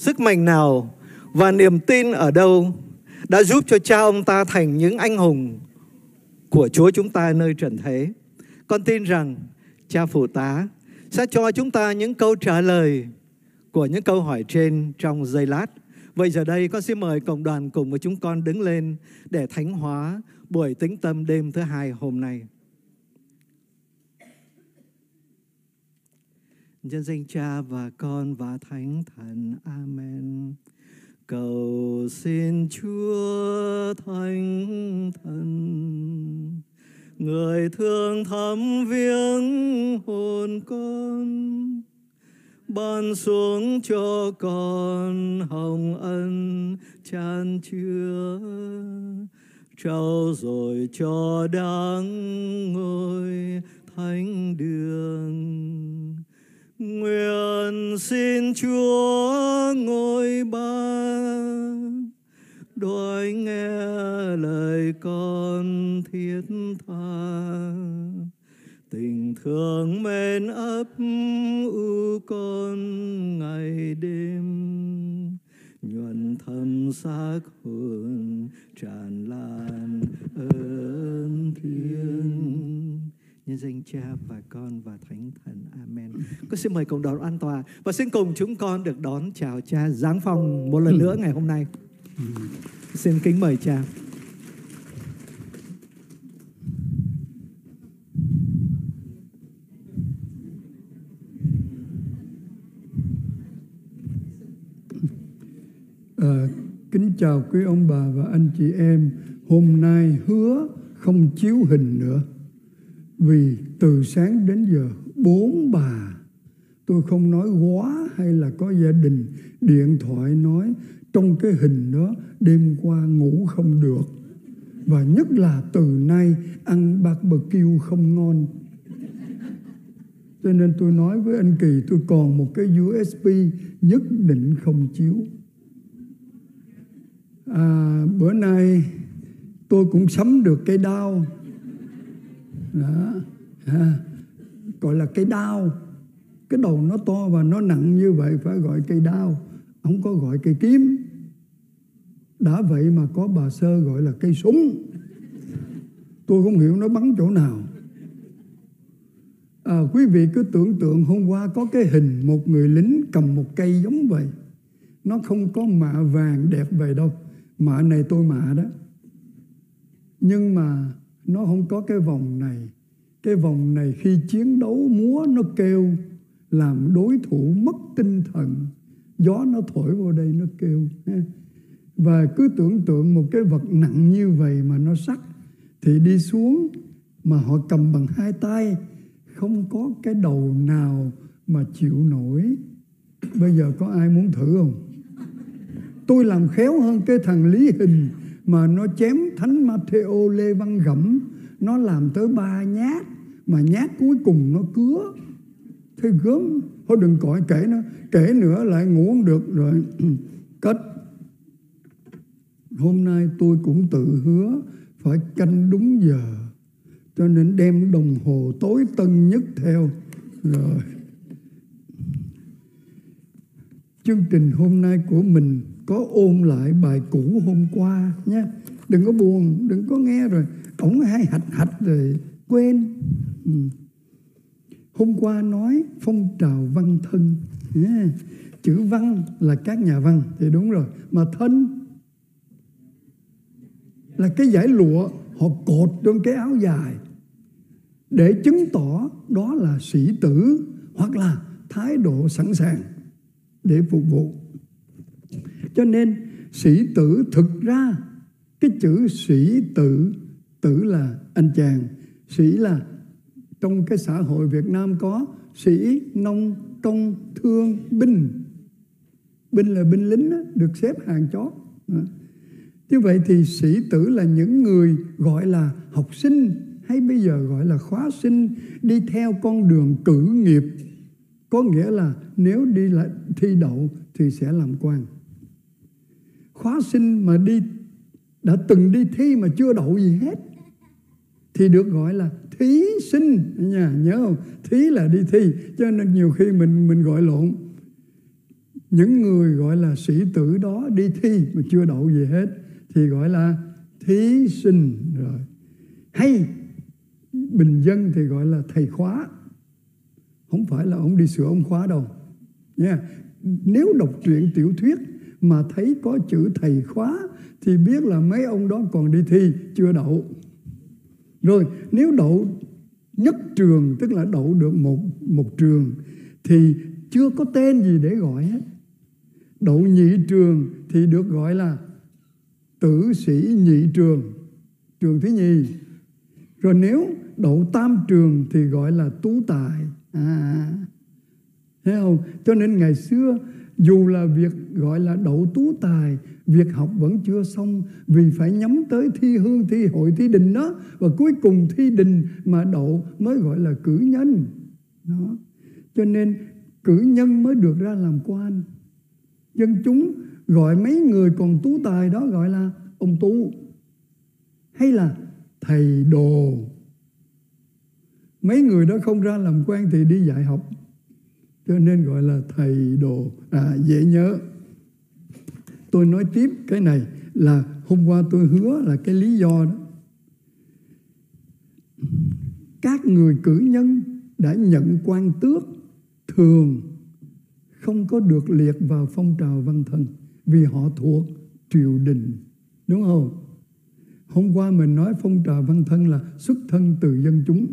sức mạnh nào và niềm tin ở đâu đã giúp cho cha ông ta thành những anh hùng của Chúa chúng ta nơi trần thế. Con tin rằng cha phụ tá sẽ cho chúng ta những câu trả lời của những câu hỏi trên trong giây lát. Vậy giờ đây con xin mời cộng đoàn cùng với chúng con đứng lên để thánh hóa buổi tĩnh tâm đêm thứ hai hôm nay. Nhân danh Cha và Con và Thánh Thần. Amen. Cầu xin Chúa Thánh Thần Người thương thắm viếng hồn con ban xuống cho con hồng ân chan chứa trao rồi cho đáng ngôi thánh đường nguyện xin chúa ngôi ban đôi nghe lời con thiết tha. Tình thương mến ấp u con ngày đêm, nhuận thầm xác hồn tràn lan ơn thiên nhân danh cha và con và thánh thần amen con xin mời cộng đoàn an tòa và xin cùng chúng con được đón chào cha giáng phong một lần nữa ngày hôm nay xin kính mời cha À, kính chào quý ông bà và anh chị em. Hôm nay hứa không chiếu hình nữa. Vì từ sáng đến giờ bốn bà tôi không nói quá hay là có gia đình điện thoại nói trong cái hình đó đêm qua ngủ không được. Và nhất là từ nay ăn barbecue không ngon. Cho nên tôi nói với anh Kỳ tôi còn một cái USB nhất định không chiếu. À, bữa nay tôi cũng sắm được cây đao đó à, gọi là cây đao. Cái đầu nó to và nó nặng như vậy phải gọi cây đao. Không có gọi cây kiếm. Đã vậy mà có bà sơ gọi là cây súng. Tôi không hiểu nó bắn chỗ nào. À, quý vị cứ tưởng tượng hôm qua có cái hình một người lính cầm một cây giống vậy. Nó không có mạ vàng đẹp vậy đâu. Mạ này tôi mạ đó. Nhưng mà nó không có cái vòng này. Cái vòng này khi chiến đấu múa nó kêu, làm đối thủ mất tinh thần. Gió nó thổi vào đây nó kêu và cứ tưởng tượng một cái vật nặng như vậy mà nó sắc thì đi xuống mà họ cầm bằng hai tay, không có cái đầu nào mà chịu nổi. Bây giờ có ai muốn thử không? Tôi làm khéo hơn cái thằng lý hình mà nó chém thánh Matthew Lê Văn Gẫm, nó làm tới ba nhát, mà nhát cuối cùng nó cứa. Thế gớm, thôi đừng cõi kể nó kể nữa lại ngủ không được rồi. Kết hôm nay tôi cũng tự hứa phải canh đúng giờ, cho nên đem đồng hồ tối tân nhất theo. Rồi. Chương trình hôm nay của mình có ôn lại bài cũ hôm qua nhé. Đừng có buồn, đừng có nghe rồi. Ổng hay hạch hạch rồi, quên. Ừ. hôm qua nói phong trào văn thân. Yeah. chữ văn là các nhà văn, thì đúng rồi. Mà thân là cái giải lụa, họ cột trong cái áo dài. Để chứng tỏ đó là sĩ tử hoặc là thái độ sẵn sàng để phục vụ cho nên sĩ tử thực ra cái chữ sĩ tử tử là anh chàng sĩ là trong cái xã hội Việt Nam có sĩ nông công thương binh. Binh là binh lính đó, được xếp hàng chót. Như vậy thì sĩ tử là những người gọi là học sinh hay bây giờ gọi là khóa sinh đi theo con đường cử nghiệp. Có nghĩa là nếu đi lại thi đậu thì sẽ làm quan khóa sinh mà đi, đã từng đi thi mà chưa đậu gì hết. Thì được gọi là thí sinh. Nhà, nhớ không? Thí là đi thi, cho nên nhiều khi mình mình gọi lộn. Những người gọi là sĩ tử đó đi thi mà chưa đậu gì hết, thì gọi là thí sinh rồi. Hay, bình dân thì gọi là thầy khóa. Không phải là ông đi sửa ông khóa đâu. Nha, nếu đọc truyện tiểu thuyết mà thấy có chữ thầy khóa thì biết là mấy ông đó còn đi thi, chưa đậu. Rồi, nếu đậu nhất trường, tức là đậu được một một trường, thì chưa có tên gì để gọi hết. Đậu nhị trường thì được gọi là tử sĩ nhị trường trường thứ nhì. Rồi nếu đậu tam trường thì gọi là tú tài. À thấy không? Cho nên ngày xưa dù là việc, gọi là, đậu tú tài, việc học vẫn chưa xong, vì phải nhắm tới thi hương, thi hội, thi đình đó. Và cuối cùng thi đình mà đậu mới gọi là cử nhân. Đó. Cho nên cử nhân mới được ra làm quan. Dân chúng gọi mấy người còn tú tài đó gọi là ông tú hay là thầy đồ. Mấy người đó không ra làm quan thì đi dạy học cho nên gọi là thầy đồ. À dễ nhớ. Tôi nói tiếp cái này là hôm qua tôi hứa là cái lý do đó. Các người cử nhân đã nhận quan tước thường không có được liệt vào phong trào văn thân vì họ thuộc triều đình, đúng không? Hôm qua mình nói phong trào văn thân là xuất thân từ dân chúng.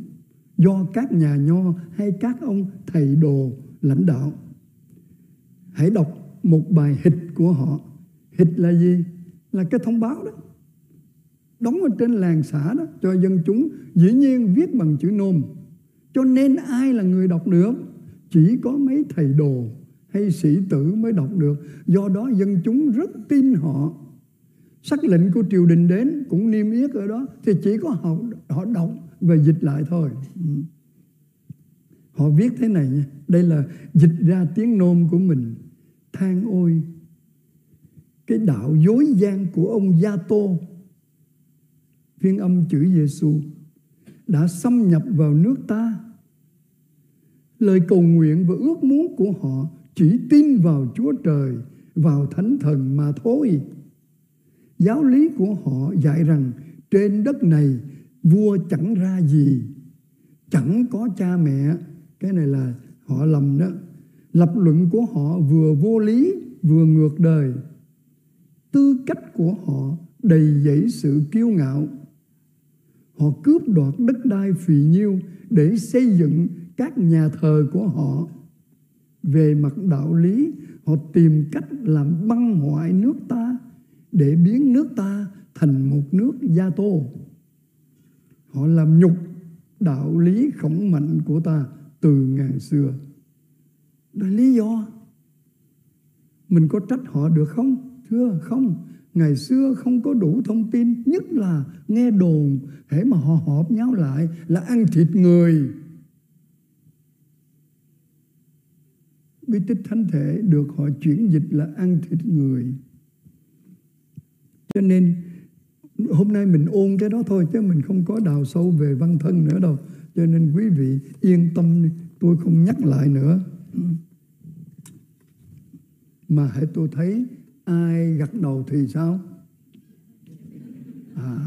Do các nhà nho hay các ông thầy đồ lãnh đạo. Hãy đọc một bài hịch của họ. Hịch là gì? Là cái thông báo đó. Đóng ở trên làng xã đó, cho dân chúng dĩ nhiên viết bằng chữ nôm. Cho nên ai là người đọc được? Chỉ có mấy thầy đồ hay sĩ tử mới đọc được. Do đó dân chúng rất tin họ. Sắc lệnh của triều đình đến cũng niêm yết ở đó, thì chỉ có họ họ đọc và dịch lại thôi. Ừ họ viết thế này nha. Đây là dịch ra tiếng nôm của mình. Than ôi, cái đạo dối gian của ông Gia Tô phiên âm chữ Giêsu đã xâm nhập vào nước ta. Lời cầu nguyện và ước muốn của họ chỉ tin vào Chúa Trời, vào thánh thần mà thôi. Giáo lý của họ dạy rằng trên đất này vua chẳng ra gì, chẳng có cha mẹ cái này là họ lầm đó. Lập luận của họ vừa vô lý, vừa ngược đời. Tư cách của họ đầy dẫy sự kiêu ngạo. Họ cướp đoạt đất đai phì nhiêu để xây dựng các nhà thờ của họ. Về mặt đạo lý, họ tìm cách làm băng hoại nước ta để biến nước ta thành một nước gia tô. Họ làm nhục đạo lý khổng mạnh của ta từ ngàn xưa. Đó là lý do mình có trách họ được không? Thưa, không. Ngày xưa không có đủ thông tin, nhất là nghe đồn, hễ mà họ họp nhau lại là ăn thịt người. Bí tích thánh thể được họ chuyển dịch là ăn thịt người. Cho nên hôm nay mình ôn cái đó thôi, chứ mình không có đào sâu về văn thân nữa đâu cho nên quý vị yên tâm đi tôi không nhắc lại nữa. Ừ. Mà hãy tôi thấy ai gật đầu thì sao? À,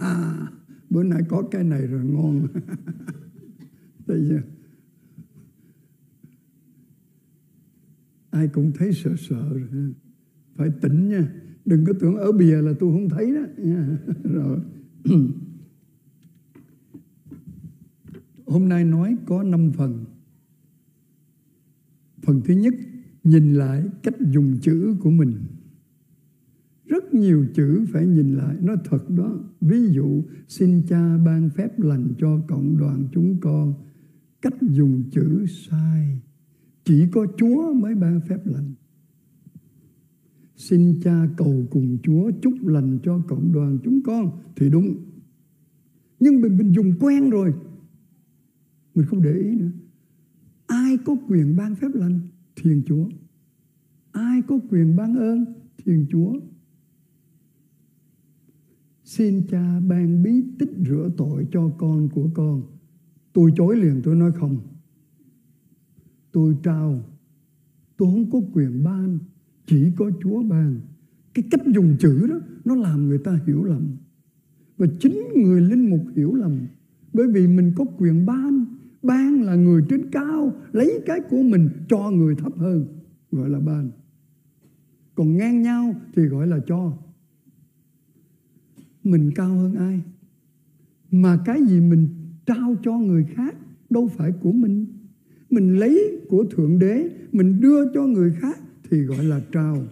à, bữa nay có cái này rồi ngon. Bây giờ ai cũng thấy sợ sợ rồi. Phải tỉnh nha. Đừng có tưởng ở bìa là tôi không thấy đó. Nha rồi. hôm nay nói có năm phần. Phần thứ nhất, nhìn lại cách dùng chữ của mình. Rất nhiều chữ phải nhìn lại, nó thật đó. Ví dụ, xin cha ban phép lành cho cộng đoàn chúng con. Cách dùng chữ sai. Chỉ có chúa mới ban phép lành. Xin cha cầu cùng chúa chúc lành cho cộng đoàn chúng con. Thì đúng. Nhưng mình mình dùng quen rồi mình không để ý nữa. Ai có quyền ban phép lành, thiên chúa. Ai có quyền ban ơn, thiên chúa. Xin cha ban bí tích rửa tội cho con của con. Tôi chối liền, tôi nói không. Tôi trao. Tôi không có quyền ban, chỉ có chúa ban. Cái cách dùng chữ đó, nó làm người ta hiểu lầm. Và chính người linh mục hiểu lầm. Bởi vì mình có quyền ban ban là người trên cao, lấy cái của mình cho người thấp hơn, gọi là ban. Còn ngang nhau thì gọi là cho. Mình cao hơn ai? Mà cái gì mình trao cho người khác đâu phải của mình. Mình lấy của thượng đế, mình đưa cho người khác thì gọi là trao.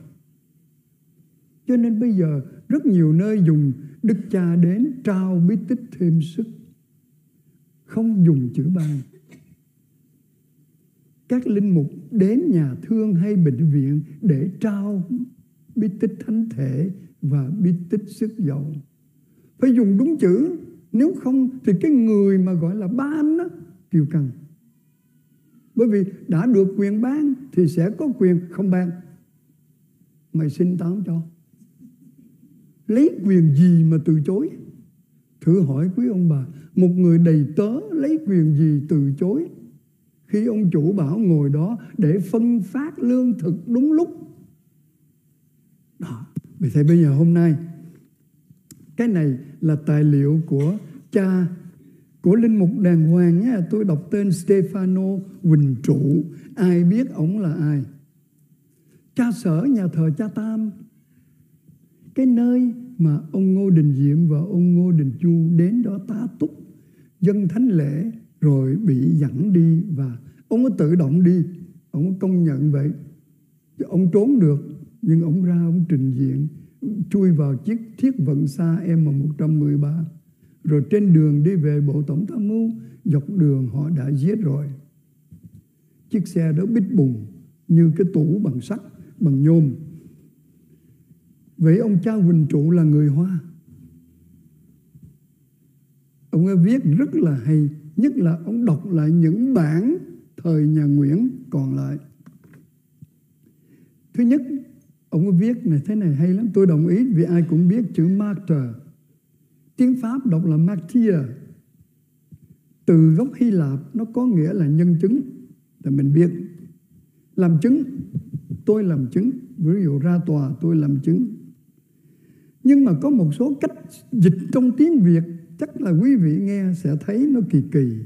Cho nên bây giờ rất nhiều nơi dùng đức cha đến trao bí tích thêm sức không dùng chữ ban. Các linh mục đến nhà thương hay bệnh viện để trao bí tích thánh thể và bí tích sức dầu. Phải dùng đúng chữ, nếu không thì cái người mà gọi là ban đó kiêu căng. Bởi vì đã được quyền ban thì sẽ có quyền không ban. Mày xin tao cho. Lấy quyền gì mà từ chối? Thử hỏi quý ông bà, một người đầy tớ lấy quyền gì từ chối? Khi ông chủ bảo ngồi đó để phân phát lương thực đúng lúc. Đó vì thế bây giờ hôm nay, cái này là tài liệu của cha, của linh mục đàng hoàng nhé. Tôi đọc tên Stefano Quỳnh Trụ. Ai biết ổng là ai? Cha sở nhà thờ cha Tam. Cái nơi mà ông Ngô Đình Diệm và ông Ngô Đình Chu đến đó tá túc, dân thánh lễ, rồi bị dẫn đi và ông có tự động đi. Ông có công nhận vậy. Ông trốn được, nhưng ông ra ông trình diện, chui vào chiếc thiết vận xa M113 rồi trên đường đi về bộ tổng tham mưu, dọc đường họ đã giết rồi. Chiếc xe đó bít bùng, như cái tủ bằng sắt, bằng nhôm vậy ông cha Huỳnh Trụ là người Hoa. Ông ấy viết rất là hay, nhất là ông đọc lại những bản thời nhà Nguyễn còn lại. Thứ nhất, ông ấy viết này, thế này hay lắm, tôi đồng ý, vì ai cũng biết chữ martyr tiếng Pháp đọc là martyr. Từ gốc Hy Lạp, nó có nghĩa là nhân chứng, là mình biết. Làm chứng, tôi làm chứng. Ví dụ ra tòa, tôi làm chứng nhưng mà có một số cách dịch trong tiếng Việt, chắc là quý vị nghe sẽ thấy nó kỳ kỳ.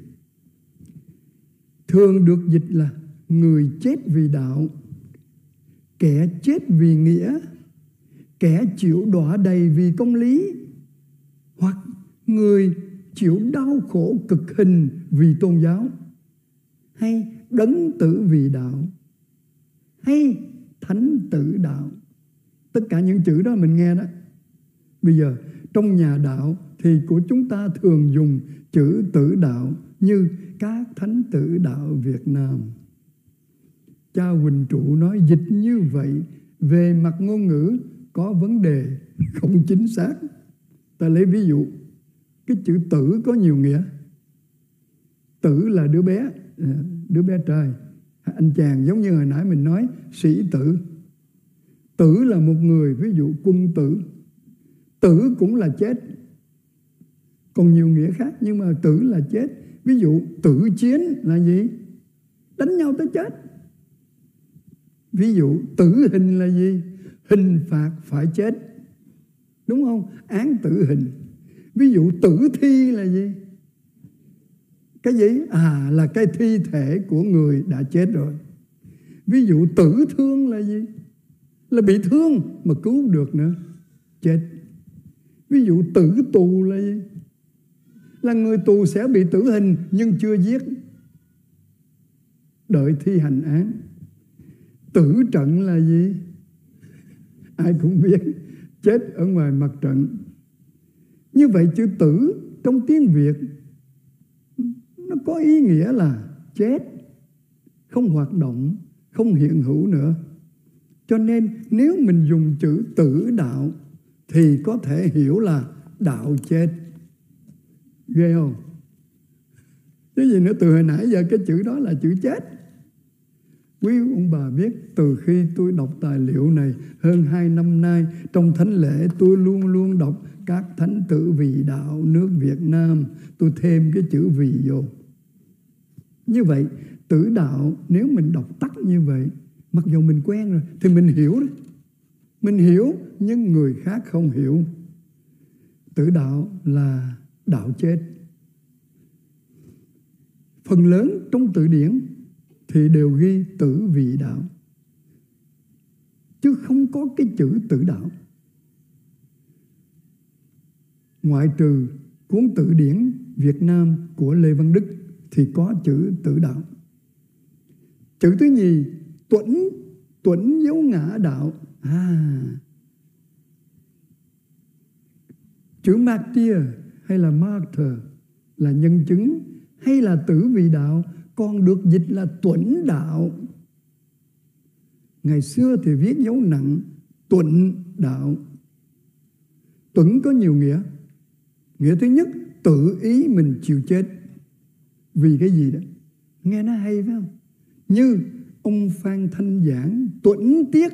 Thường được dịch là người chết vì đạo, kẻ chết vì nghĩa, kẻ chịu đọa đầy vì công lý, hoặc người chịu đau khổ cực hình vì tôn giáo, hay đấng tử vì đạo, hay thánh tử đạo. Tất cả những chữ đó mình nghe đó bây giờ trong nhà đạo thì của chúng ta thường dùng chữ tử đạo như các thánh tử đạo Việt Nam. Cha Quỳnh Trụ nói dịch như vậy về mặt ngôn ngữ có vấn đề không chính xác. Ta lấy ví dụ, cái chữ tử có nhiều nghĩa. Tử là đứa bé, à, đứa bé trai. Anh chàng giống như hồi nãy mình nói sĩ tử. Tử là một người, ví dụ quân tử. Tử cũng là chết. Còn nhiều nghĩa khác, nhưng mà tử là chết. Ví dụ, tử chiến là gì? Đánh nhau tới chết. Ví dụ, tử hình là gì? Hình phạt phải chết. Đúng không? Án tử hình. Ví dụ, tử thi là gì? Cái gì? À là cái thi thể của người đã chết rồi. Ví dụ, tử thương là gì? Là bị thương mà cứu được nữa. Chết ví dụ tử tù là gì? Là người tù sẽ bị tử hình nhưng chưa giết. Đợi thi hành án. Tử trận là gì? Ai cũng biết. Chết ở ngoài mặt trận. Như vậy chữ tử trong tiếng việt, nó có ý nghĩa là chết, không hoạt động, không hiện hữu nữa. Cho nên nếu mình dùng chữ tử đạo thì có thể hiểu là đạo chết. Ghê không? Cái gì nữa, từ hồi nãy giờ cái chữ đó là chữ chết. Quý ông bà biết, từ khi tôi đọc tài liệu này, hơn hai năm nay, trong thánh lễ tôi luôn luôn đọc các thánh tử vị đạo nước Việt Nam. Tôi thêm cái chữ vị vô. Như vậy, tử đạo, nếu mình đọc tắt như vậy, mặc dù mình quen rồi, thì mình hiểu đấy mình hiểu, nhưng người khác không hiểu. Tử đạo là đạo chết. Phần lớn trong từ điển thì đều ghi tử vị đạo. Chứ không có cái chữ tử đạo. Ngoại trừ cuốn tự điển Việt Nam của Lê Văn Đức thì có chữ tử đạo. Chữ thứ nhì, tuẫn tuẫn dấu ngã đạo à. Chữ martyr hay là martyr là nhân chứng hay là tử vị đạo, còn được dịch là tuẫn đạo. Ngày xưa thì viết dấu nặng tuẫn đạo. Tuẫn có nhiều nghĩa. Nghĩa thứ nhất, tự ý mình chịu chết. Vì cái gì đó? Nghe nó hay phải không? Như ông phan thanh giảng tuẫn tiết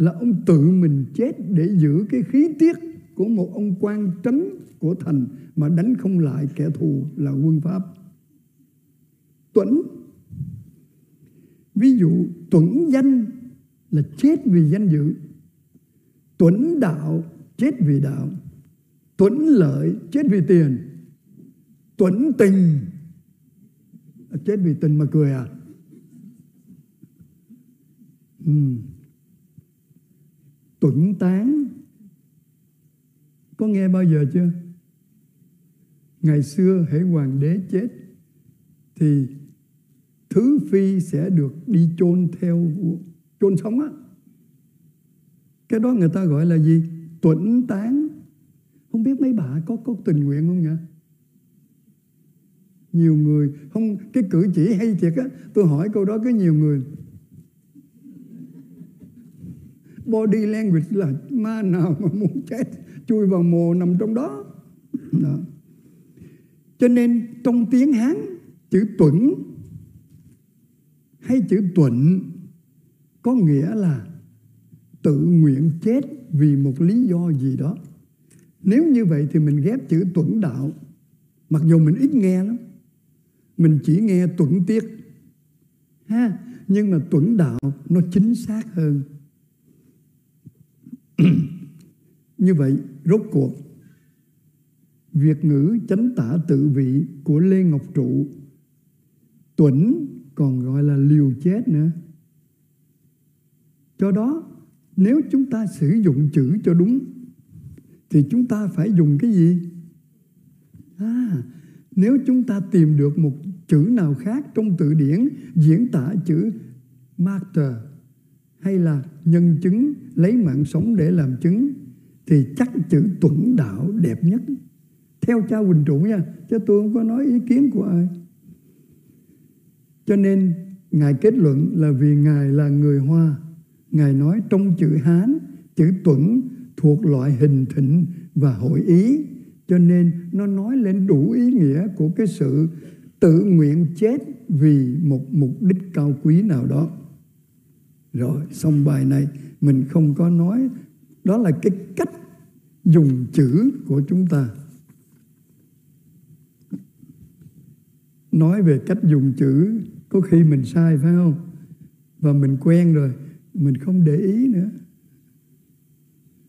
là ông tự mình chết để giữ cái khí tiết của một ông quan trấn của thành mà đánh không lại kẻ thù là quân pháp Tuấn, ví dụ Tuấn danh là chết vì danh dự, Tuấn đạo chết vì đạo, Tuấn lợi chết vì tiền, Tuấn tình chết vì tình mà cười à ừ tuẩn tán. Có nghe bao giờ chưa? Ngày xưa hễ hoàng đế chết thì thứ phi sẽ được đi chôn theo chôn sống á. Cái đó người ta gọi là gì? Tuẩn tán. Không biết mấy bà có có tình nguyện không nhỉ? Nhiều người, không, cái cử chỉ hay thiệt á. Tôi hỏi câu đó có nhiều người body language là ma nào mà muốn chết chui vào mồ nằm trong đó, đó. cho nên trong tiếng hán chữ tuẩn hay chữ tuận có nghĩa là tự nguyện chết vì một lý do gì đó. Nếu như vậy thì mình ghép chữ tuẩn đạo mặc dù mình ít nghe lắm mình chỉ nghe tuẩn tiết ha. Nhưng mà tuẩn đạo nó chính xác hơn. như vậy rốt cuộc việc ngữ chánh tả tự vị của Lê Ngọc Trụ Tuẩn còn gọi là liều chết nữa Do đó nếu chúng ta sử dụng chữ cho đúng thì chúng ta phải dùng cái gì? À, nếu chúng ta tìm được một chữ nào khác trong từ điển diễn tả chữ martyr hay là nhân chứng lấy mạng sống để làm chứng, thì chắc chữ tuẩn đạo đẹp nhất. Theo cha Quỳnh Trụ nha, chứ tôi không có nói ý kiến của ai. Cho nên, ngài kết luận là vì ngài là người Hoa. Ngài nói trong chữ Hán, chữ tuẩn thuộc loại hình thịnh và hội ý. Cho nên, nó nói lên đủ ý nghĩa của cái sự tự nguyện chết vì một mục đích cao quý nào đó. Rồi, xong bài này mình không có nói. Đó là cái cách dùng chữ của chúng ta. Nói về cách dùng chữ, có khi mình sai, phải không? Và mình quen rồi, mình không để ý nữa.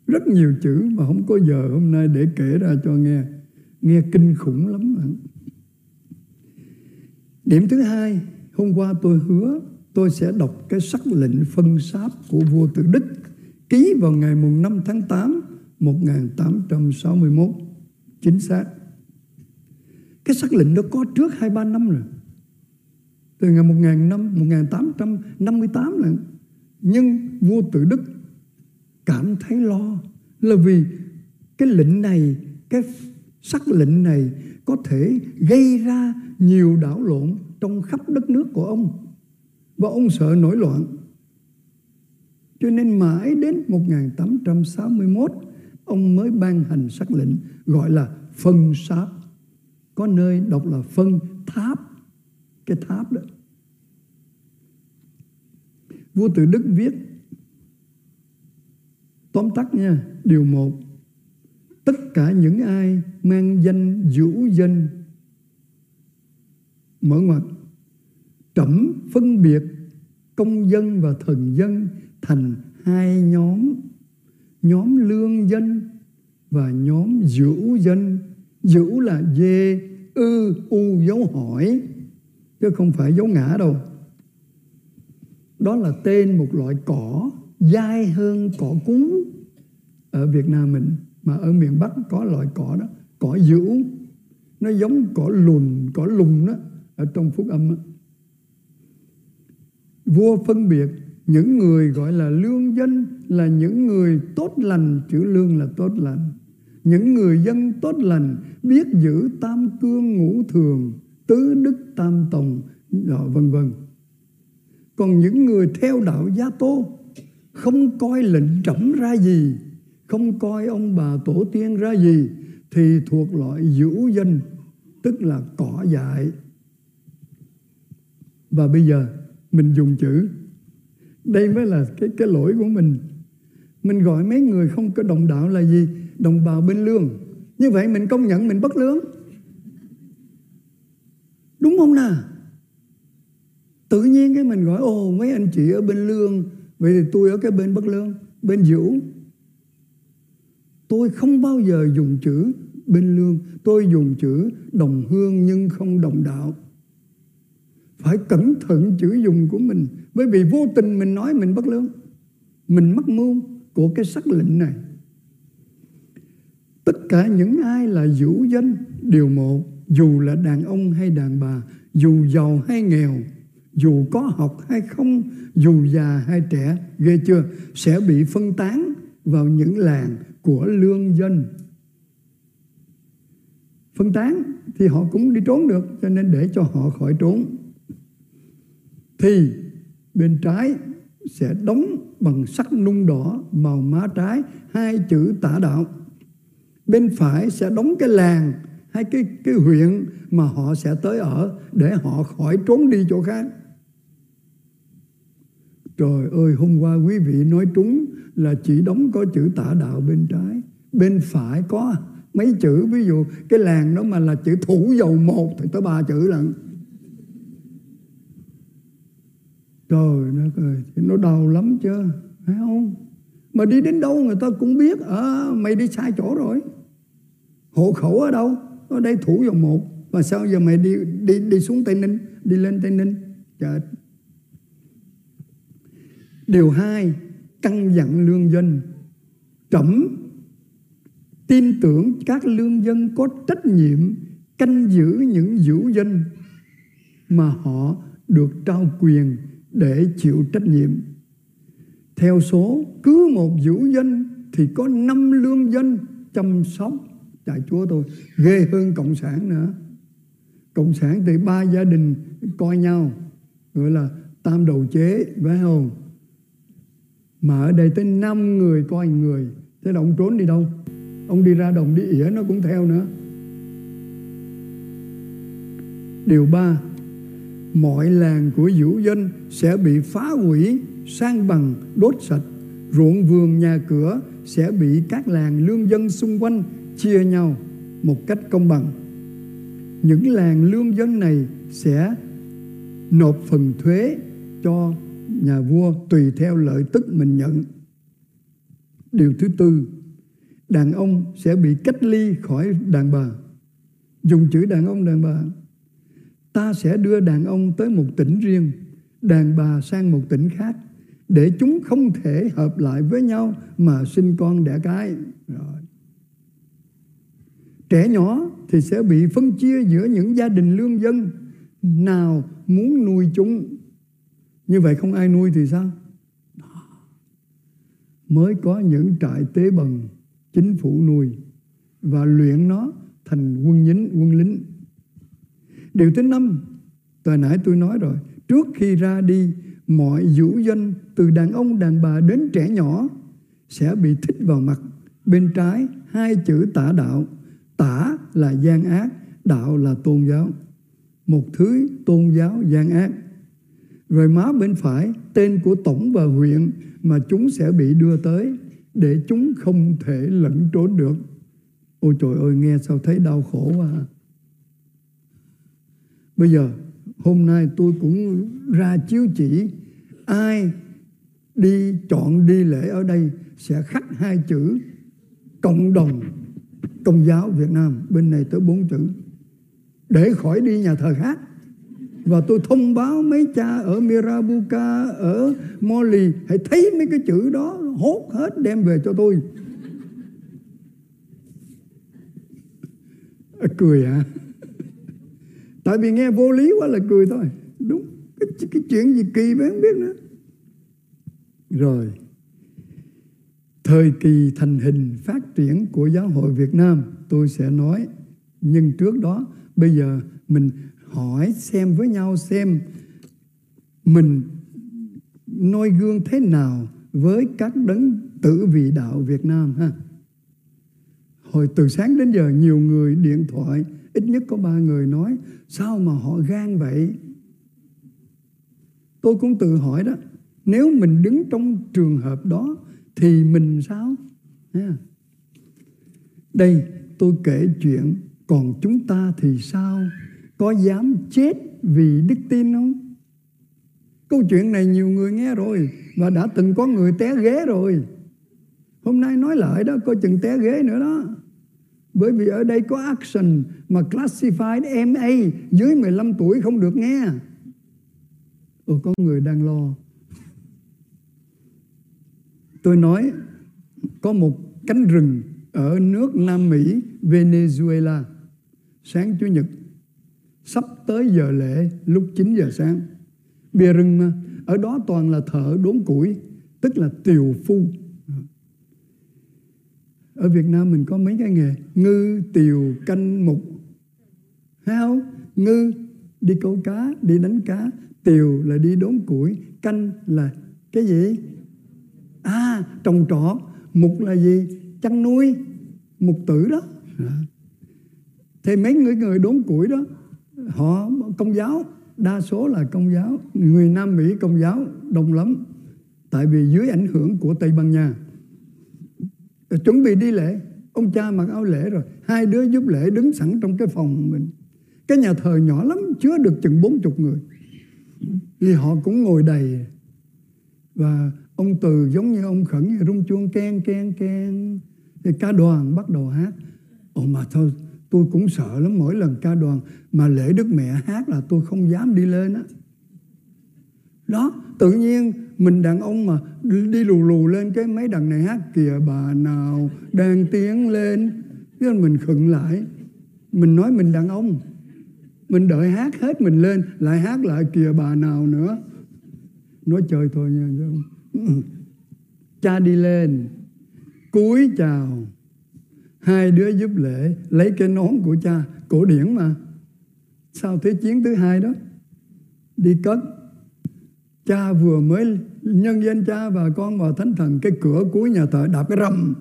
Rất nhiều chữ mà không có giờ hôm nay để kể ra cho nghe. Nghe kinh khủng lắm điểm thứ hai, hôm qua tôi hứa tôi sẽ đọc cái sắc lệnh phân sáp của vua Tự Đức, ký vào ngày mùng 5 tháng 8 1861 chính xác. Cái sắc lệnh đó có trước 23 năm rồi. Từ ngày 1000 năm 1858 là nhưng vua Tự Đức cảm thấy lo là vì cái lệnh này, cái sắc lệnh này có thể gây ra nhiều đảo lộn trong khắp đất nước của ông và ông sợ nổi loạn. Cho nên mãi đến 1861 ông mới ban hành sắc lệnh gọi là phân sáp có nơi đọc là phân tháp, cái tháp đó. Vua tự đức viết, tóm tắt nha, điều một, tất cả những ai mang danh vũ danh, mở ngoặt cẩm phân biệt công dân và thần dân thành hai nhóm. Nhóm lương dân và nhóm dữ dân. Dữ là dê, ư, u, dấu hỏi, chứ không phải dấu ngã đâu. Đó là tên một loại cỏ dai hơn cỏ cúng ở Việt Nam mình, mà ở miền Bắc có loại cỏ đó, cỏ dữ. Nó giống cỏ lùn, cỏ lùng đó, ở trong phúc âm đó vua phân biệt, những người gọi là lương dân là những người tốt lành, chữ lương là tốt lành. Những người dân tốt lành biết giữ tam cương ngũ thường, tứ đức tam tòng vân vân. Còn những người theo đạo gia tô, không coi lệnh trẫm ra gì, không coi ông bà tổ tiên ra gì, thì thuộc loại dữ dân tức là cỏ dại. Và bây giờ mình dùng chữ. Đây mới là cái cái lỗi của mình. Mình gọi mấy người không có đồng đạo là gì? Đồng bào bên lương. Như vậy mình công nhận mình bất lương. Đúng không nào? Tự nhiên cái mình gọi, ồ, mấy anh chị ở bên lương, vậy thì tôi ở cái bên bất lương, bên dữ tôi không bao giờ dùng chữ bên lương. Tôi dùng chữ đồng hương nhưng không đồng đạo phải cẩn thận chữ dùng của mình. Bởi vì vô tình mình nói mình bất lương. Mình mắc mưu của cái sắc lệnh này. Tất cả những ai là vũ danh, điều một dù là đàn ông hay đàn bà, dù giàu hay nghèo, dù có học hay không, dù già hay trẻ, ghê chưa, sẽ bị phân tán vào những làng của lương dân. Phân tán thì họ cũng đi trốn được, cho nên để cho họ khỏi trốn thì bên trái sẽ đóng bằng sắc nung đỏ màu má trái, hai chữ tả đạo. Bên phải sẽ đóng cái làng hay cái cái huyện mà họ sẽ tới ở để họ khỏi trốn đi chỗ khác. Trời ơi, hôm qua quý vị nói trúng là chỉ đóng có chữ tả đạo bên trái. Bên phải có mấy chữ, ví dụ cái làng đó mà là chữ thủ dầu một thì tới ba chữ lận. Trời đất ơi nó đau lắm chưa phải không? Mà đi đến đâu người ta cũng biết à, mày đi sai chỗ rồi. Hộ khẩu ở đâu? Ở đây thủ dầu một. Mà sao giờ mày đi đi đi xuống tây ninh đi lên tây ninh? Chết. Điều hai căn dặn lương dân. Trẫm tin tưởng các lương dân có trách nhiệm canh giữ những dữ dân mà họ được trao quyền để chịu trách nhiệm. Theo số, cứ một vũ dân thì có năm lương dân chăm sóc chạy chúa tôi. Ghê hơn Cộng sản nữa. Cộng sản thì ba gia đình coi nhau, gọi là tam đầu chế, phải không? Mà ở đây tới năm người coi người, thế là ông trốn đi đâu? Ông đi ra đồng đi ỉa nó cũng theo nữa Điều ba Mọi làng của vũ dân sẽ bị phá hủy, sang bằng, đốt sạch Ruộng vườn nhà cửa sẽ bị các làng lương dân xung quanh chia nhau một cách công bằng Những làng lương dân này sẽ nộp phần thuế cho nhà vua tùy theo lợi tức mình nhận Điều thứ tư đàn ông sẽ bị cách ly khỏi đàn bà. Dùng chữ đàn ông đàn bà. Ta sẽ đưa đàn ông tới một tỉnh riêng, đàn bà sang một tỉnh khác để chúng không thể hợp lại với nhau mà sinh con đẻ cái. Rồi. Trẻ nhỏ thì sẽ bị phân chia giữa những gia đình lương dân nào muốn nuôi chúng. Như vậy không ai nuôi thì sao? Mới có những trại tế bần chính phủ nuôi và luyện nó thành quân lính quân lính điều thứ năm tôi nãy tôi nói rồi, trước khi ra đi, mọi vũ danh từ đàn ông, đàn bà đến trẻ nhỏ sẽ bị thích vào mặt bên trái, hai chữ tả đạo tả là gian ác, đạo là tôn giáo một thứ tôn giáo gian ác rồi má bên phải, tên của tổng và huyện mà chúng sẽ bị đưa tới để chúng không thể lẫn trốn được. Ôi trời ơi, nghe sao thấy đau khổ quá. À. Bây giờ, hôm nay tôi cũng ra chiếu chỉ, ai đi chọn đi lễ ở đây sẽ khắc hai chữ cộng đồng công giáo Việt Nam, bên này tới bốn chữ. Để khỏi đi nhà thờ khác. Và tôi thông báo mấy cha ở Mirabuka, ở Moli, hãy thấy mấy cái chữ đó, hốt hết đem về cho tôi. Cười cười à tại vì nghe vô lý quá là cười thôi. Đúng. Cái, cái chuyện gì kỳ bé không biết nữa. Rồi. Thời kỳ thành hình phát triển của giáo hội Việt Nam tôi sẽ nói. Nhưng trước đó bây giờ mình hỏi xem với nhau xem mình noi gương thế nào với các đấng tử vị đạo Việt Nam ha. Hồi từ sáng đến giờ nhiều người điện thoại ít nhất có ba người nói sao mà họ gan vậy? Tôi cũng tự hỏi đó nếu mình đứng trong trường hợp đó thì mình sao? Đây tôi kể chuyện còn chúng ta thì sao? Có dám chết vì đức tin không? Câu chuyện này nhiều người nghe rồi và đã từng có người té ghế rồi. Hôm nay nói lại đó, coi chừng té ghế nữa đó. Bởi vì ở đây có action mà classified MA dưới 15 tuổi không được nghe. Ồ, có người đang lo. Tôi nói có một cánh rừng ở nước Nam Mỹ, Venezuela. Sáng Chủ nhật sắp tới giờ lễ lúc 9 giờ sáng. bia rừng mà, ở đó toàn là thợ đốn củi, tức là tiều phu. Ở Việt Nam mình có mấy cái nghề ngư, tiều, canh, mục. Thấy không? Ngư đi câu cá, đi đánh cá, tiều là đi đốn củi, canh là cái gì? À, trồng trọt, mục là gì? Chăn nuôi, mục tử đó. Thì mấy người người đốn củi đó họ công giáo đa số là công giáo người Nam Mỹ công giáo đông lắm tại vì dưới ảnh hưởng của Tây Ban Nha chuẩn bị đi lễ. Ông cha mặc áo lễ rồi. Hai đứa giúp lễ đứng sẵn trong cái phòng mình. Cái nhà thờ nhỏ lắm, chứa được chừng bốn chục người. Thì họ cũng ngồi đầy. Và ông từ giống như ông khẩn rung chuông, keng keng keng. Thì ca đoàn bắt đầu hát. Ồ, mà thôi, tôi cũng sợ lắm. Mỗi lần ca đoàn mà lễ đức mẹ hát là tôi không dám đi lên á đó, tự nhiên mình đàn ông mà đi lù lù lên cái mấy đằng này hát kìa, bà nào đang tiến lên. Cái mình khựng lại. Mình nói mình đàn ông. Mình đợi hát hết mình lên, lại hát lại kìa, bà nào nữa. Nói chơi thôi nha ừ. cha đi lên, cúi chào. Hai đứa giúp lễ, lấy cái nón của cha, cổ điển mà. Sau thế chiến thứ hai đó, đi cất cha vừa mới nhân danh cha và con vào thánh thần cái cửa cuối nhà thờ đạp cái rầm.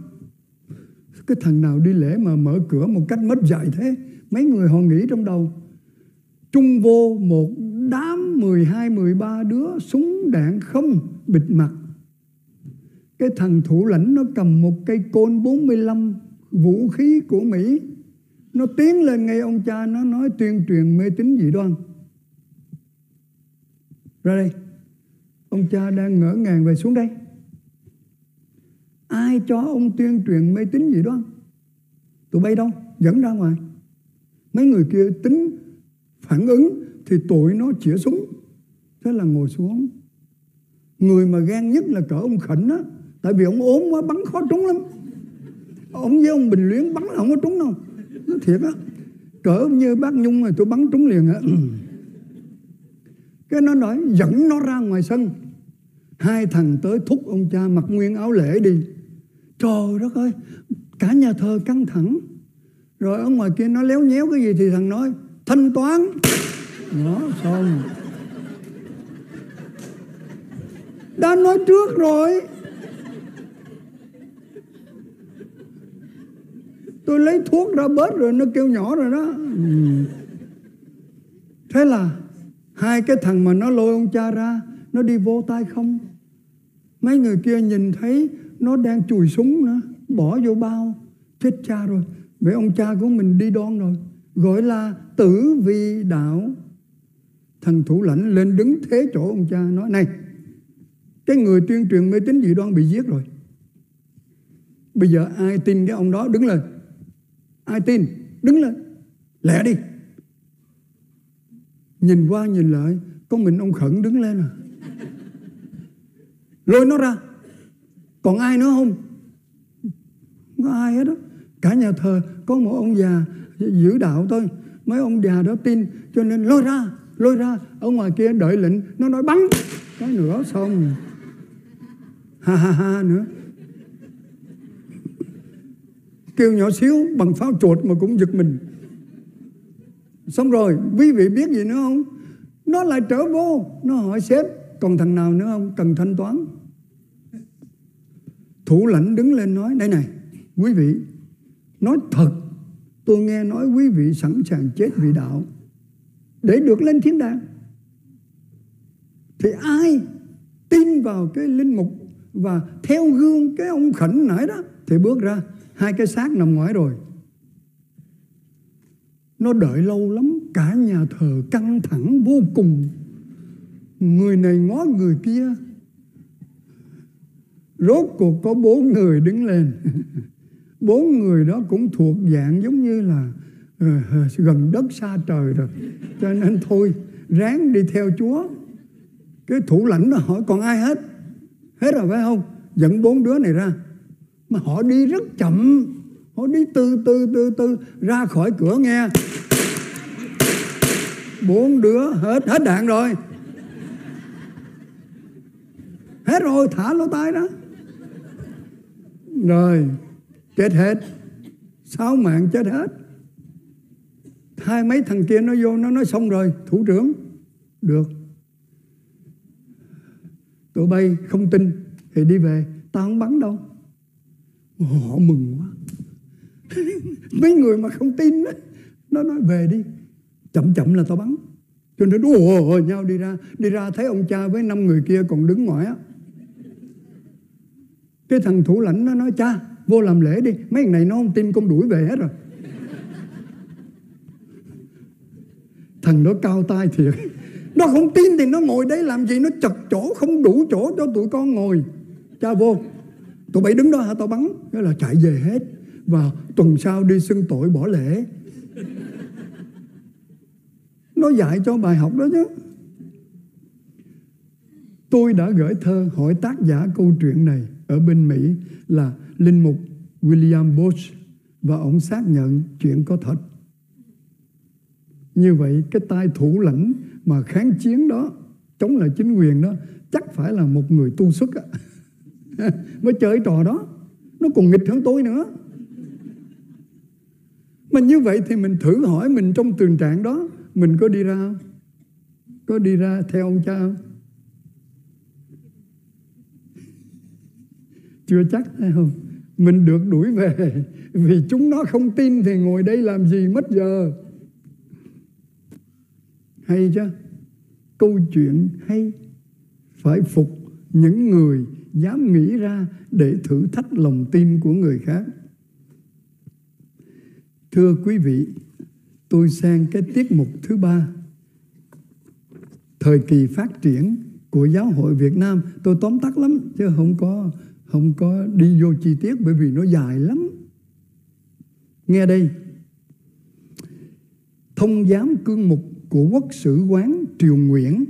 Cái thằng nào đi lễ mà mở cửa một cách mất dạy thế? Mấy người họ nghĩ trong đầu trung vô một đám 12, 13 đứa súng đạn không bịt mặt. Cái thằng thủ lãnh nó cầm một cây côn 45 vũ khí của Mỹ. Nó tiến lên ngay ông cha nó nói tuyên truyền mê tín dị đoan. Ra đây ông cha đang ngỡ ngàng về xuống đây. Ai cho ông tuyên truyền mê tín gì đó? tụi bay đâu? Dẫn ra ngoài. Mấy người kia tính phản ứng thì tụi nó chĩa súng. Thế là ngồi xuống. Người mà gan nhất là cỡ ông khẩn á, tại vì ông ốm quá, bắn khó trúng lắm. Ông với ông bình luyến bắn là không có trúng đâu. Nó thiệt á, cỡ như bác nhung rồi tôi bắn trúng liền á cái nó nói, dẫn nó ra ngoài sân. Hai thằng tới thúc ông cha mặc nguyên áo lễ đi. Trời đất ơi, cả nhà thờ căng thẳng. Rồi ở ngoài kia nó léo nhéo cái gì thì thằng nói, thanh toán. Nó xong. Đã nói trước rồi. Tôi lấy thuốc ra bớt rồi, nó kêu nhỏ rồi đó. Ừ. Thế là hai cái thằng mà nó lôi ông cha ra, nó đi vô tay không? Mấy người kia nhìn thấy nó đang chùi súng nữa, bỏ vô bao. Chết cha rồi. Vậy ông cha của mình đi đón rồi. Gọi là tử vi đạo. Thằng thủ lãnh lên đứng thế chỗ ông cha, nói, này, cái người tuyên truyền mê tín dị đoan bị giết rồi. Bây giờ ai tin cái ông đó đứng lên? Ai tin? Đứng lên. Lẹ đi nhìn qua nhìn lại, có mình ông khẩn đứng lên à? Lôi nó ra. Còn ai nữa không? Không có ai hết đó cả nhà thờ, có một ông già giữ đạo thôi. Mấy ông già đó tin, cho nên lôi ra lôi ra. Ở ngoài kia đợi lệnh, nó nói bắn. Cái nữa xong. Ha ha ha nữa. Kêu nhỏ xíu bằng pháo chuột mà cũng giật mình xong rồi, quý vị biết gì nữa không? Nó lại trở vô, nó hỏi sếp, còn thằng nào nữa không? Cần thanh toán. Thủ lãnh đứng lên nói đây này, quý vị, nói thật, tôi nghe nói quý vị sẵn sàng chết vì đạo để được lên thiên đàng. Thì ai tin vào cái linh mục và theo gương cái ông khẩn nãy đó? Thì bước ra, hai cái xác nằm ngoài rồi nó đợi lâu lắm, cả nhà thờ căng thẳng vô cùng. Người này ngó người kia. Rốt cuộc có bốn người đứng lên. Bốn người đó cũng thuộc dạng giống như là ờ, gần đất xa trời rồi. Cho nên thôi, ráng đi theo chúa. Cái thủ lãnh nó hỏi, còn ai hết? Hết rồi, phải không? Dẫn bốn đứa này ra. Mà họ đi rất chậm. Họ đi từ từ từ từ ra khỏi cửa nghe bốn đứa hết hết đạn rồi. Hết rồi thả lỗ tai đó. Rồi chết hết. Sáu mạng chết hết. Hai mấy thằng kia nó vô nó nói xong rồi thủ trưởng. Được. Tụi bay không tin thì đi về. Tao không bắn đâu. Họ mừng quá. Mấy người mà không tin đó, nó nói về đi chậm chậm là tao bắn. Cho nên đùa nhau đi ra. Đi ra thấy ông cha với năm người kia còn đứng ngoài á. Cái thằng thủ lãnh nó nói, cha, vô làm lễ đi. Mấy thằng này nó không tin con đuổi về hết rồi. Thằng đó cao tay thiệt. Nó không tin thì nó ngồi đấy làm gì? Nó chật chỗ không đủ chỗ cho tụi con ngồi. Cha vô, tụi bay đứng đó hả? Tao bắn. Cái là chạy về hết. Và tuần sau đi xưng tội bỏ lễ nó dạy cho bài học đó chứ tôi đã gửi thơ hỏi tác giả câu chuyện này ở bên Mỹ là linh mục William Bosch và ông xác nhận chuyện có thật. Như vậy, cái tay thủ lãnh mà kháng chiến đó, chống lại chính quyền đó, chắc phải là một người tu xuất á. mới chơi trò đó nó còn nghịch hơn tôi nữa mà như vậy thì mình thử hỏi mình trong tình trạng đó mình có đi ra không? Có đi ra theo ông cha không? Chưa chắc thấy không? Mình được đuổi về. Vì chúng nó không tin thì ngồi đây làm gì mất giờ? Hay chứ? Câu chuyện hay. Phải phục những người dám nghĩ ra để thử thách lòng tin của người khác. Thưa quý vị tôi sang cái tiết mục thứ ba. Thời kỳ phát triển của giáo hội Việt Nam. Tôi tóm tắt lắm, chứ không có không có đi vô chi tiết, bởi vì nó dài lắm. Nghe đây. Thông giám cương mục của quốc sử quán triều nguyễn,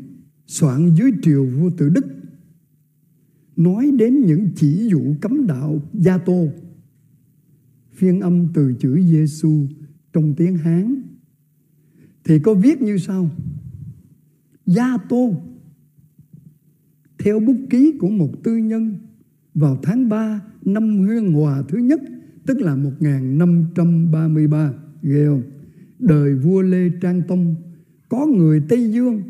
soạn dưới triều vua tự đức, nói đến những chỉ dụ cấm đạo gia tô. Phiên âm từ chữ Giêsu trong tiếng Hán thì có viết như sau gia tô theo bút ký của một tư nhân vào tháng 3 năm huyên Hòa thứ nhất, tức là 1533, ghê không? Đời vua Lê Trang Tông, có người Tây Dương,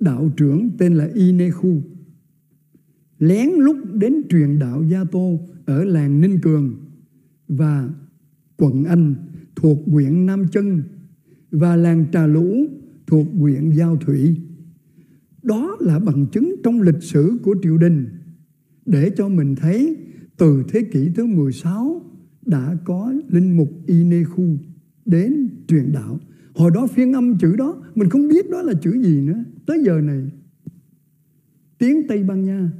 đạo trưởng tên là Inekhu, lén lút đến truyền đạo Gia Tô ở làng Ninh Cường và quận Anh thuộc huyện Nam Chân và làng Trà Lũ thuộc huyện Giao Thủy. Đó là bằng chứng trong lịch sử của triều đình, để cho mình thấy từ thế kỷ thứ 16 đã có linh mục Inekhu đến truyền đạo. Hồi đó phiên âm chữ đó, mình không biết đó là chữ gì nữa. tới giờ này, tiếng Tây Ban Nha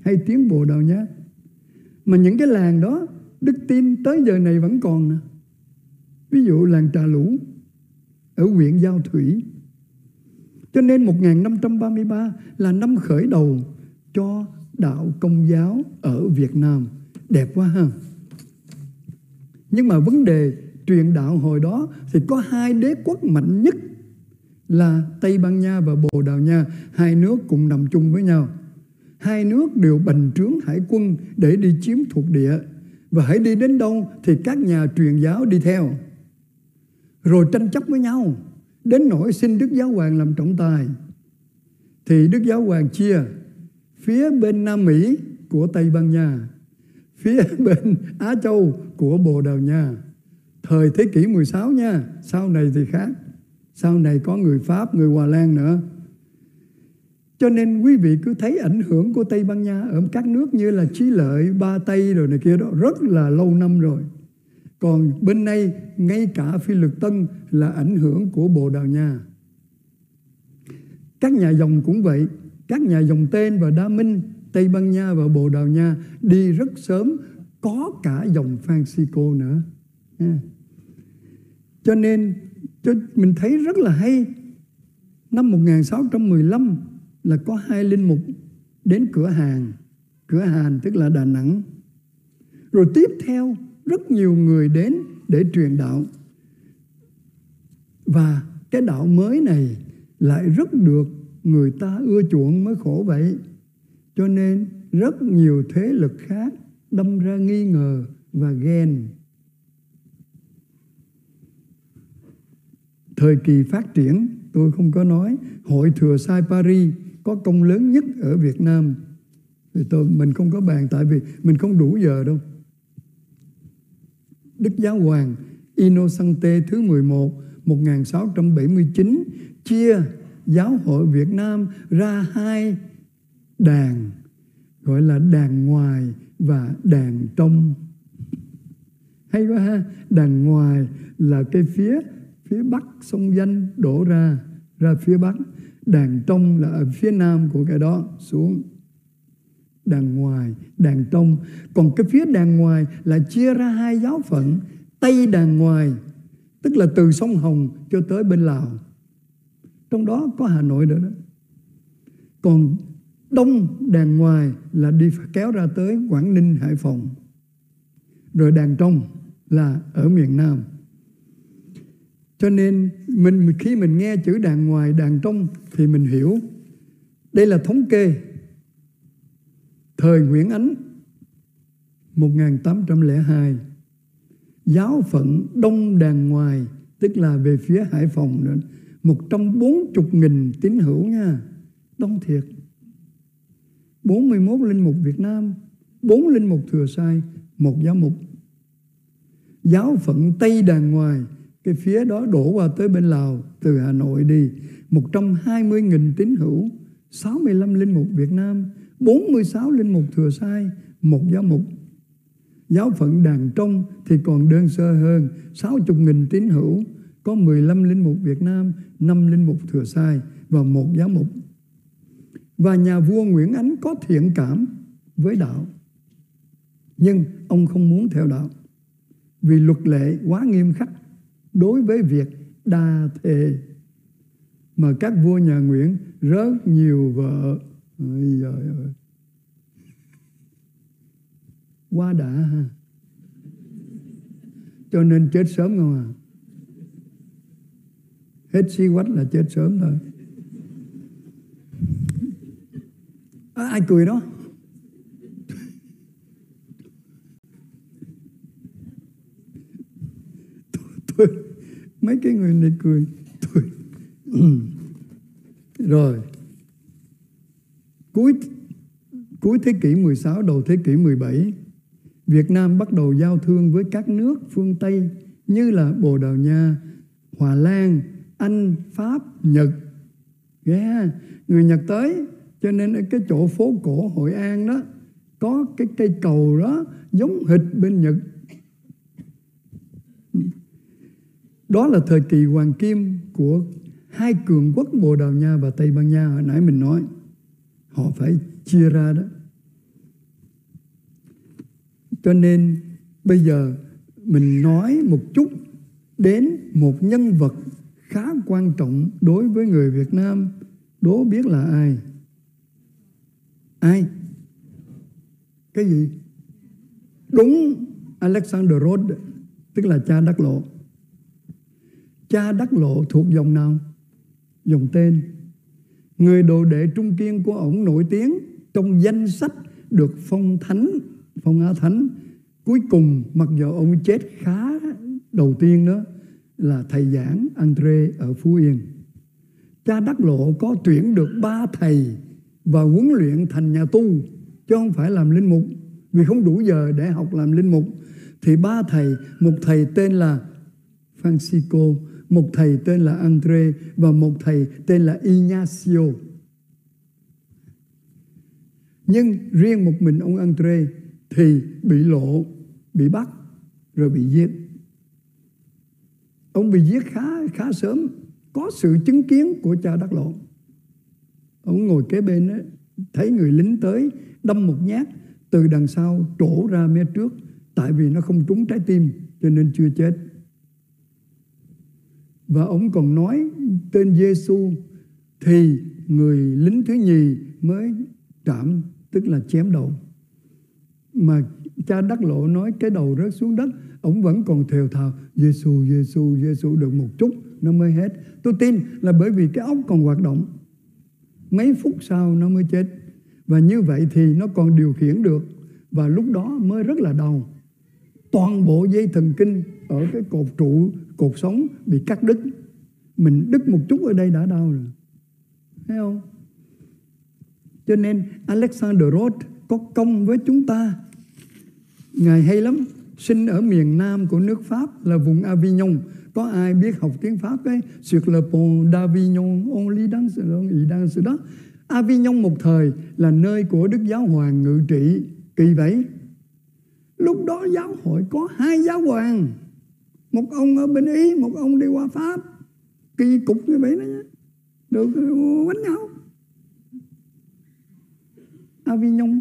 hay tiếng Bồ Đào Nha, mà những cái làng đó, đức tin tới giờ này vẫn còn nè ví dụ làng Trà Lũ ở huyện Giao Thủy. Cho nên 1533 là năm khởi đầu cho đạo công giáo ở Việt Nam. Đẹp quá ha. Nhưng mà vấn đề truyền đạo hồi đó thì có hai đế quốc mạnh nhất là Tây Ban Nha và Bồ Đào Nha. Hai nước cùng nằm chung với nhau. Hai nước đều bành trướng hải quân để đi chiếm thuộc địa. Và hãy đi đến đâu thì các nhà truyền giáo đi theo rồi tranh chấp với nhau. Đến nỗi xin Đức Giáo Hoàng làm trọng tài. Thì Đức Giáo Hoàng chia phía bên Nam Mỹ của Tây Ban Nha phía bên Á Châu của Bồ Đào Nha. Thời thế kỷ 16 nha sau này thì khác. Sau này có người Pháp người Hòa Lan nữa. Cho nên quý vị cứ thấy ảnh hưởng của Tây Ban Nha ở các nước như là Chí Lợi, Ba Tây rồi này kia đó rất là lâu năm rồi. Còn bên nay ngay cả Phi Lực Tân là ảnh hưởng của Bồ Đào Nha. Các nhà dòng cũng vậy, các nhà dòng tên và Đa Minh, Tây Ban Nha và Bồ Đào Nha đi rất sớm, có cả dòng Francisco nữa. Cho nên cho mình thấy rất là hay. Năm 1615 là có hai linh mục đến cửa hàng, cửa hàng tức là Đà Nẵng. Rồi tiếp theo rất nhiều người đến để truyền đạo. Và cái đạo mới này lại rất được người ta ưa chuộng mới khổ vậy. Cho nên rất nhiều thế lực khác đâm ra nghi ngờ và ghen. Thời kỳ phát triển, tôi không có nói, Hội Thừa Sai Paris có công lớn nhất ở Việt Nam. Thì tôi mình không có bàn tại vì mình không đủ giờ đâu. Đức Giáo Hoàng Innocente thứ 11 1679 chia giáo hội Việt Nam ra hai đàn, gọi là đàn ngoài và đàn trong. Hay quá ha, đàn ngoài là cái phía phía bắc sông danh đổ ra ra phía bắc. Đàn trong là ở phía nam của cái đó, xuống đàn ngoài đàn trong. Còn cái phía đàn ngoài là chia ra hai giáo phận, tây đàn ngoài, tức là từ sông hồng cho tới bên lào. Trong đó có hà nội nữa đó. Còn đông đàn ngoài là đi kéo ra tới quảng ninh, hải phòng. Rồi đàn trong là ở miền nam. Cho nên mình, khi mình nghe chữ đàn ngoài đàn trong thì mình hiểu. Đây là thống kê thời Nguyễn Ánh 1802 giáo phận đông đàn ngoài, tức là về phía Hải Phòng nữa 140.000 tín hữu nha. Đông thiệt. 41 linh mục Việt Nam 4 linh mục thừa sai, một giáo mục. Giáo phận Tây đàn ngoài, cái phía đó đổ qua tới bên Lào, từ Hà Nội đi 120.000 tín hữu 65 linh mục Việt Nam 46 linh mục thừa sai, một giáo mục. Giáo phận đàn trong thì còn đơn sơ hơn 60.000 tín hữu, có 15 linh mục Việt Nam 5 linh mục thừa sai và một giáo mục. Và nhà vua Nguyễn Ánh có thiện cảm với đạo, nhưng ông không muốn theo đạo vì luật lệ quá nghiêm khắc đối với việc đa thề. Mà các vua nhà Nguyễn rất nhiều vợ ôi giời ơi. Quá đã ha. Cho nên chết sớm không à? Hết si quách là chết sớm thôi. À, ai cười đó? Tôi, mấy cái người này cười. Tôi rồi cuối cuối thế kỷ 16 đầu thế kỷ 17 Việt Nam bắt đầu giao thương với các nước phương Tây như là Bồ Đào Nha, Hòa Lan, Anh, Pháp, Nhật. Yeah. Người Nhật tới cho nên ở cái chỗ phố cổ Hội An đó có cái cây cầu đó giống hệt bên Nhật. Đó là thời kỳ hoàng kim của hai cường quốc Bồ Đào Nha và Tây Ban Nha hồi nãy mình nói họ phải chia ra đó. Cho nên bây giờ mình nói một chút đến một nhân vật khá quan trọng đối với người Việt Nam. Đố biết là ai? Ai? Cái gì? Đúng, Alexander Rhodes tức là cha Đắc Lộ. Cha Đắc Lộ thuộc dòng nào? Dòng tên? Người đồ đệ trung kiên của ổng nổi tiếng trong danh sách được phong thánh, phong á thánh. Cuối cùng, mặc dù ông chết khá đầu tiên đó, là thầy giảng Andre ở Phú Yên. Cha Đắc Lộ có tuyển được ba thầy và huấn luyện thành nhà tu, chứ không phải làm linh mục. Vì không đủ giờ để học làm linh mục, thì ba thầy, một thầy tên là Francisco một thầy tên là Andre và một thầy tên là Ignacio. Nhưng riêng một mình ông Andre thì bị lộ bị bắt rồi bị giết. Ông bị giết khá khá sớm có sự chứng kiến của cha đắc lộ. Ông ngồi kế bên ấy, thấy người lính tới đâm một nhát từ đằng sau trổ ra mé trước tại vì nó không trúng trái tim cho nên chưa chết và ông còn nói tên Giêsu thì người lính thứ nhì mới trảm, tức là chém đầu. Mà cha đắc lộ nói cái đầu rớt xuống đất, ông vẫn còn thều thào Giêsu Giêsu Giêsu được một chút, nó mới hết. Tôi tin là bởi vì cái óc còn hoạt động, mấy phút sau nó mới chết. Và như vậy thì nó còn điều khiển được. Và lúc đó mới rất là đau. Toàn bộ dây thần kinh ở cái cột trụ, cột sống bị cắt đứt. Mình đứt một chút ở đây đã đau rồi. Thấy không? Cho nên Alexander Roth có công với chúng ta. Ngài hay lắm. Sinh ở miền nam của nước Pháp là vùng Avignon. Có ai biết học tiếng Pháp ấy? Sur le pont d'Avignon on lit dans on dans đó. Avignon một thời là nơi của Đức Giáo Hoàng ngự trị. Kỳ vậy. Lúc đó giáo hội có hai giáo hoàng một ông ở bên ý, một ông đi qua pháp. Kỳ cục như vậy đó nhé được đánh nhau. Avignon.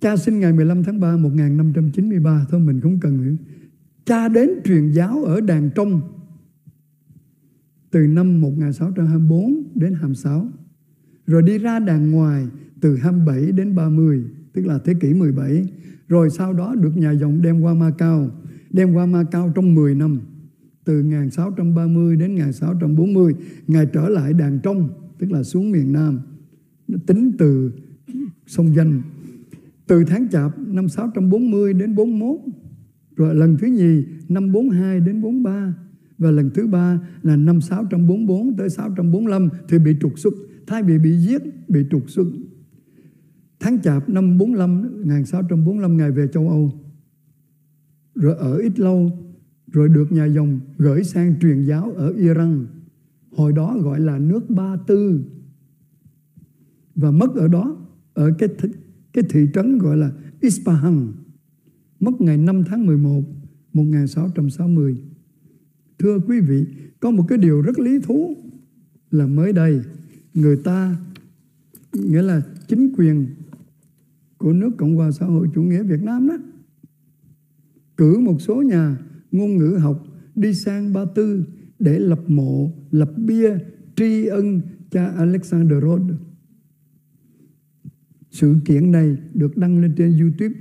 Cha sinh ngày 15 tháng 3 1593 Thôi mình không cần nữa. Cha đến truyền giáo ở Đàn Trong Từ năm 1624 đến 26 Rồi đi ra đàn ngoài Từ 27 đến 30 Tức là thế kỷ 17 Rồi sau đó được nhà dòng đem qua Macau. Đem qua Macau trong 10 năm, Từ 1630 đến 1640 Ngài trở lại đàn trong, Tức là xuống miền Nam. Tính từ sông Danh. Từ tháng chạp năm 640 đến 41 rồi lần thứ nhì năm 42 đến 43 và lần thứ ba là năm 644 tới 645 thì bị trục xuất, thay vì bị giết, bị trục xuất. Tháng chạp năm 45 1645 ngày về châu Âu rồi ở ít lâu, rồi được nhà dòng gửi sang truyền giáo ở Iran, hồi đó gọi là nước Ba Tư. Và mất ở đó, ở cái cái thị trấn gọi là Ispahan, mất ngày 5 tháng 11 1660 thưa quý vị, có một cái điều rất lý thú là mới đây, người ta, nghĩa là chính quyền của nước Cộng hòa xã hội chủ nghĩa Việt Nam đó cử một số nhà ngôn ngữ học đi sang Ba Tư để lập mộ, lập bia tri ân cha Alexander Rhodes sự kiện này được đăng lên trên YouTube.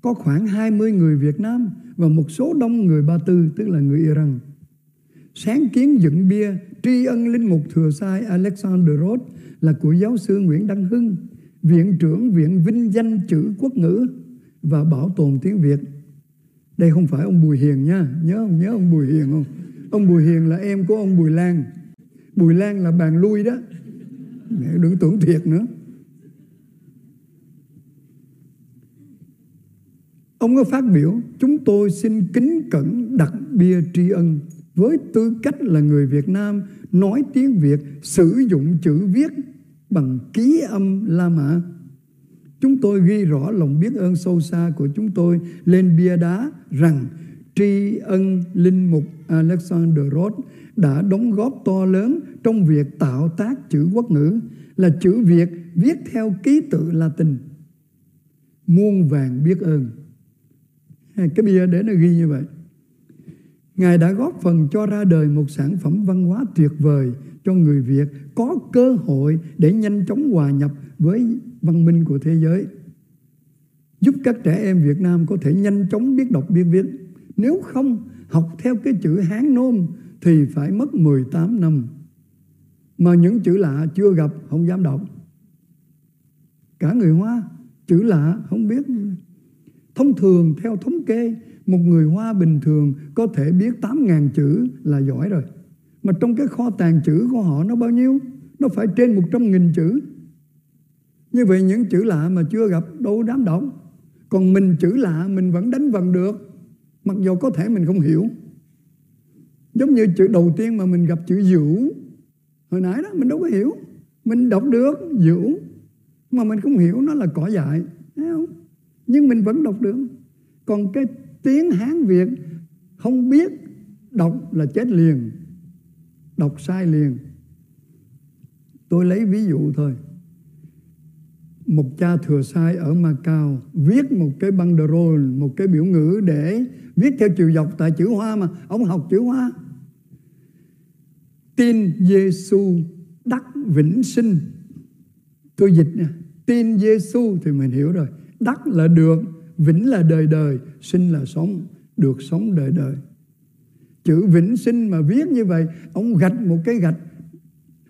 Có khoảng 20 người Việt Nam và một số đông người Ba Tư, tức là người Iran. Sáng kiến dựng bia tri ân linh mục thừa sai Alexander Roth là của giáo sư Nguyễn Đăng Hưng, Viện trưởng Viện Vinh danh chữ quốc ngữ và bảo tồn tiếng Việt. Đây không phải ông Bùi Hiền nha, nhớ không? Nhớ ông Bùi Hiền không? Ông Bùi Hiền là em của ông Bùi Lan. Bùi Lan là bàn lui đó. Đừng tưởng thiệt nữa. Ông có phát biểu Chúng tôi xin kính cẩn đặt bia tri ân Với tư cách là người Việt Nam Nói tiếng Việt Sử dụng chữ viết Bằng ký âm La Mã Chúng tôi ghi rõ lòng biết ơn sâu xa của chúng tôi Lên bia đá rằng tri ân linh mục Alexander Roth đã đóng góp to lớn trong việc tạo tác chữ quốc ngữ, là chữ Việt viết theo ký tự Latin. Muôn vàng biết ơn. Cái bia để nó ghi như vậy. Ngài đã góp phần cho ra đời một sản phẩm văn hóa tuyệt vời cho người Việt có cơ hội để nhanh chóng hòa nhập với văn minh của thế giới. Giúp các trẻ em Việt Nam có thể nhanh chóng biết đọc biết viết. Nếu không, học theo cái chữ Hán nôm thì phải mất 18 năm. Mà những chữ lạ chưa gặp, không dám đọc. Cả người Hoa, chữ lạ không biết. Thông thường, theo thống kê, một người Hoa bình thường có thể biết 8.000 chữ là giỏi rồi. Mà trong cái kho tàng chữ của họ nó bao nhiêu? Nó phải trên 100.000 chữ. Như vậy những chữ lạ mà chưa gặp, đâu đám động Còn mình chữ lạ, mình vẫn đánh vần được. Mặc dù có thể mình không hiểu. Giống như chữ đầu tiên mà mình gặp chữ dữ. Hồi nãy đó, mình đâu có hiểu. Mình đọc được dữ. Mà mình không hiểu, nó là cỏ dại. Thấy không? Nhưng mình vẫn đọc được. Còn cái tiếng Hán Việt, không biết đọc là chết liền. Đọc sai liền. Tôi lấy ví dụ thôi. Một cha thừa sai ở Macau viết một cái banderole, một cái biểu ngữ để viết theo chiều dọc tại chữ Hoa mà ông học chữ Hoa. Tin Giêsu đắc vĩnh sinh. Tôi dịch nha. Tin Giêsu thì mình hiểu rồi. Đắc là được, vĩnh là đời đời, sinh là sống, được sống đời đời. Chữ vĩnh sinh mà viết như vậy, ông gạch một cái gạch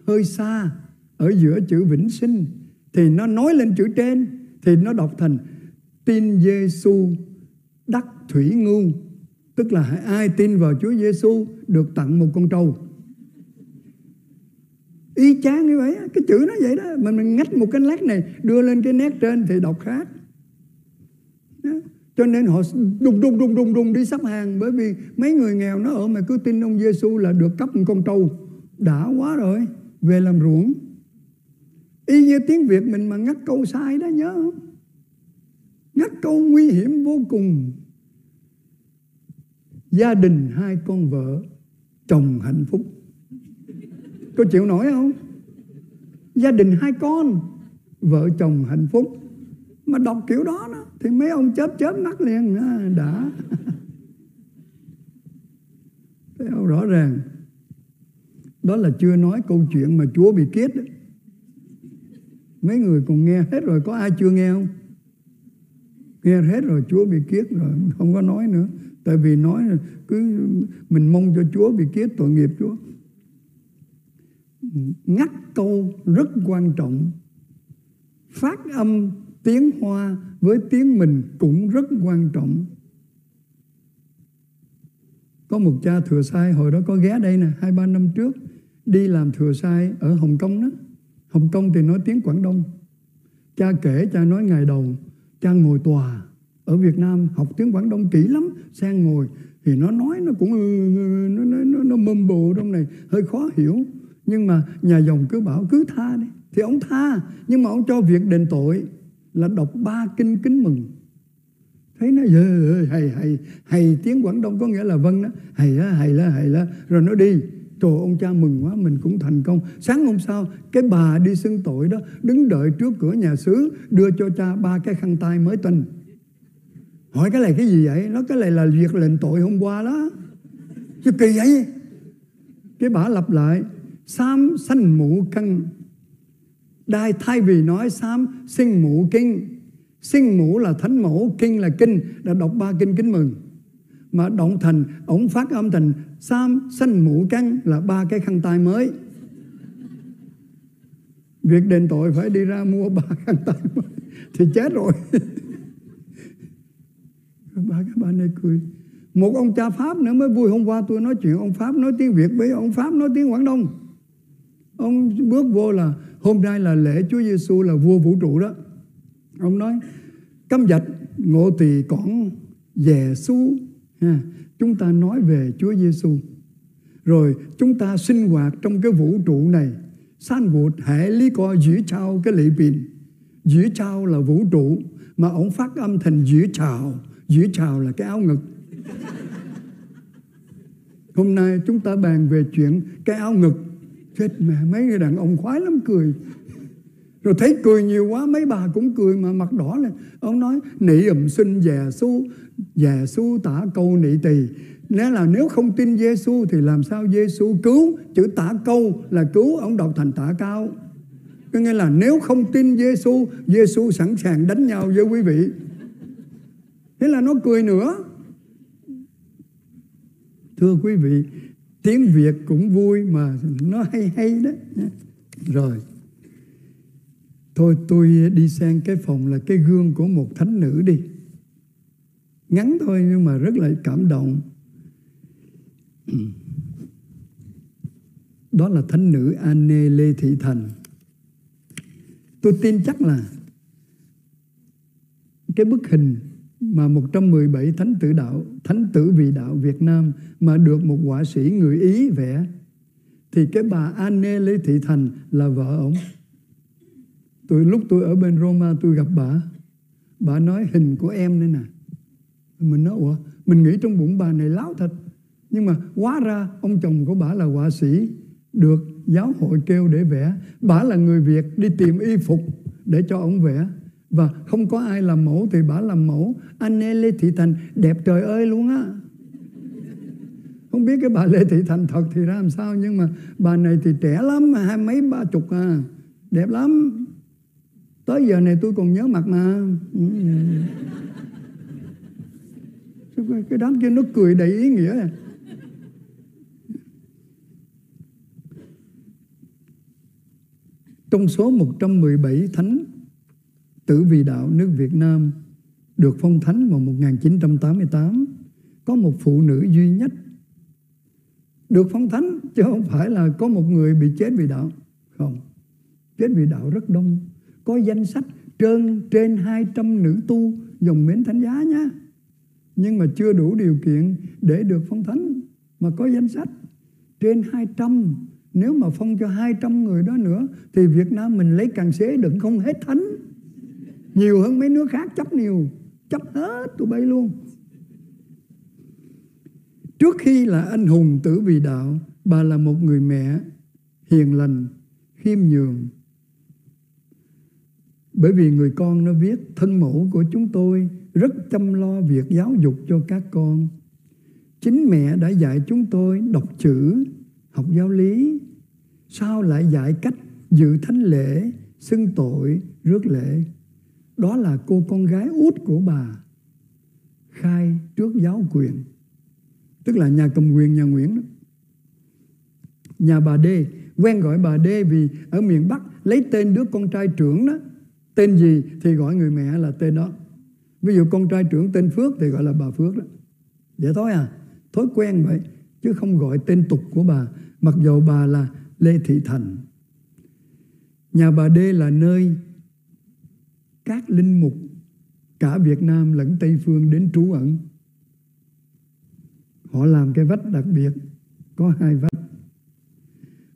hơi xa ở giữa chữ vĩnh sinh thì nó nói lên chữ trên, thì nó đọc thành, tin Giêsu đắc thủy ngu. Tức là ai tin vào Chúa Giêsu được tặng một con trâu. Y chang như vậy cái chữ nó vậy đó. Mình mình ngách một cái lát này, đưa lên cái nét trên thì đọc khác. Đó. cho nên họ đùng đùng đùng đùng đùng đi sắp hàng, bởi vì mấy người nghèo nó ở mà cứ tin ông Giêsu là được cấp một con trâu. Đã quá rồi, về làm ruộng y như tiếng Việt mình mà ngắt câu sai đó nhớ không? Ngắt câu nguy hiểm vô cùng. Gia đình hai con vợ chồng hạnh phúc. Có chịu nổi không? Gia đình hai con vợ chồng hạnh phúc. Mà đọc kiểu đó, đó thì mấy ông chớp chớp mắt liền. À, đã. Thấy không? Rõ ràng. Đó là chưa nói câu chuyện mà Chúa bị kiết đó. Mấy người còn nghe hết rồi, Có ai chưa nghe không? Nghe hết rồi, Chúa bị kiết rồi, Không có nói nữa. Tại vì nói cứ Mình mong cho Chúa bị kiết, tội nghiệp Chúa. Ngắt câu rất quan trọng. Phát âm tiếng Hoa Với tiếng mình cũng rất quan trọng. Có một cha thừa sai, Hồi đó có ghé đây nè, Hai ba năm trước, Đi làm thừa sai ở Hồng Kông đó. Hồng Kông thì nói tiếng Quảng Đông. Cha kể cha nói ngày đầu Cha ngồi tòa. Ở Việt Nam học tiếng Quảng Đông kỹ lắm Sang ngồi thì nó nói nó cũng Nó, nó, nó, nó mâm bồ trong này Hơi khó hiểu. Nhưng mà nhà dòng cứ bảo cứ tha đi. Thì ông tha Nhưng mà ông cho việc đền tội Là đọc ba kinh kính mừng. Thấy nó dơ hay hay hay tiếng quảng đông có nghĩa là vâng đó. Hay á hay là hay là rồi nó đi. Trời, ông cha mừng quá, mình cũng thành công. Sáng hôm sau, cái bà đi xưng tội đó, Đứng đợi trước cửa nhà xứ, Đưa cho cha ba cái khăn tay mới tinh. Hỏi cái này cái gì vậy? Nó cái này là việc lệnh tội hôm qua đó. Chứ kỳ vậy? Cái bà lặp lại Sam sanh mũ căng Đai thay vì nói Sam sinh mũ kinh. Sinh mũ là thánh mẫu, Kinh là kinh. Đã đọc ba kinh kính mừng mà động thành ổng phát âm thành sam xanh mũ căng là ba cái khăn tay mới. Việc đền tội phải đi ra mua ba khăn tay mới thì chết rồi. Ba cái bà này cười. Một ông cha pháp nữa mới vui hôm qua tôi nói chuyện, ông pháp nói tiếng việt với ông pháp nói tiếng quảng đông. Ông bước vô là hôm nay là lễ chúa giêsu là vua vũ trụ đó. Ông nói, cấm dạch ngộ tỳ còn về su Ha, chúng ta nói về Chúa Giêsu rồi chúng ta sinh hoạt trong cái vũ trụ này. San gột hệ lý co giữa trao cái lị bìn giữa trao là vũ trụ mà ông phát âm thành giữa trào giữa trào là cái áo ngực. Hôm nay chúng ta bàn về chuyện cái áo ngực. Chết mẹ mấy người đàn ông khoái lắm cười. Rồi thấy cười nhiều quá mấy bà cũng cười mà mặt đỏ lên. Ông nói nị ẩm sinh già su giê su tả câu nị tỳ. Nếu là nếu không tin Giêsu thì làm sao Giêsu cứu? Chữ tả câu là cứu, ông đọc thành tả cao. Có nghĩa là nếu không tin Giêsu Giêsu sẵn sàng đánh nhau với quý vị. Thế là nó cười nữa. Thưa quý vị, tiếng Việt cũng vui mà nó hay hay đó rồi. Thôi tôi đi sang cái phòng là cái gương của một thánh nữ đi ngắn thôi nhưng mà rất là cảm động đó là thánh nữ Anne Lê Thị Thành tôi tin chắc là cái bức hình mà 117 thánh tử đạo, thánh tử vị đạo Việt Nam mà được một họa sĩ người Ý vẽ thì cái bà Anne Lê Thị Thành là vợ ông. Tôi lúc tôi ở bên Roma tôi gặp bà, bà nói hình của em đây nè. Mình nói ủa, mình nghĩ trong bụng bà này láo thật. Nhưng mà hóa ra ông chồng của bà là họa sĩ được giáo hội kêu để vẽ. Bà là người Việt đi tìm y phục để cho ông vẽ. Và không có ai làm mẫu thì bà làm mẫu. Anh Lê Thị Thành đẹp trời ơi luôn á. Không biết cái bà Lê Thị Thành thật thì ra làm sao nhưng mà bà này thì trẻ lắm hai mấy ba chục à. Đẹp lắm. Tới giờ này tôi còn nhớ mặt mà. Ừ cái, cái đám kia nó cười đầy ý nghĩa. Trong số 117 thánh tử vì đạo nước Việt Nam được phong thánh vào 1988 có một phụ nữ duy nhất được phong thánh chứ không phải là có một người bị chết vì đạo. Không. Chết vì đạo rất đông. Có danh sách trên trên 200 nữ tu dòng mến thánh giá nhá nhưng mà chưa đủ điều kiện để được phong thánh mà có danh sách. Trên 200 nếu mà phong cho 200 người đó nữa, thì Việt Nam mình lấy càng xế đừng không hết thánh. Nhiều hơn mấy nước khác chấp nhiều, chấp hết tụi bay luôn. Trước khi là anh hùng tử vì đạo, bà là một người mẹ hiền lành, khiêm nhường. Bởi vì người con nó viết thân mẫu của chúng tôi rất chăm lo việc giáo dục cho các con. Chính mẹ đã dạy chúng tôi đọc chữ, học giáo lý. Sao lại dạy cách dự thánh lễ, xưng tội, rước lễ? Đó là cô con gái út của bà, khai trước giáo quyền. Tức là nhà cầm quyền nhà Nguyễn đó. nhà bà Đê quen gọi bà Đê vì ở miền Bắc lấy tên đứa con trai trưởng đó. Tên gì thì gọi người mẹ là tên đó ví dụ con trai trưởng tên Phước thì gọi là bà Phước đó vậy thôi à thói quen vậy chứ không gọi tên tục của bà mặc dù bà là Lê Thị Thành nhà bà Đê là nơi các linh mục cả Việt Nam lẫn Tây Phương đến trú ẩn. Họ làm cái vách đặc biệt, có hai vách.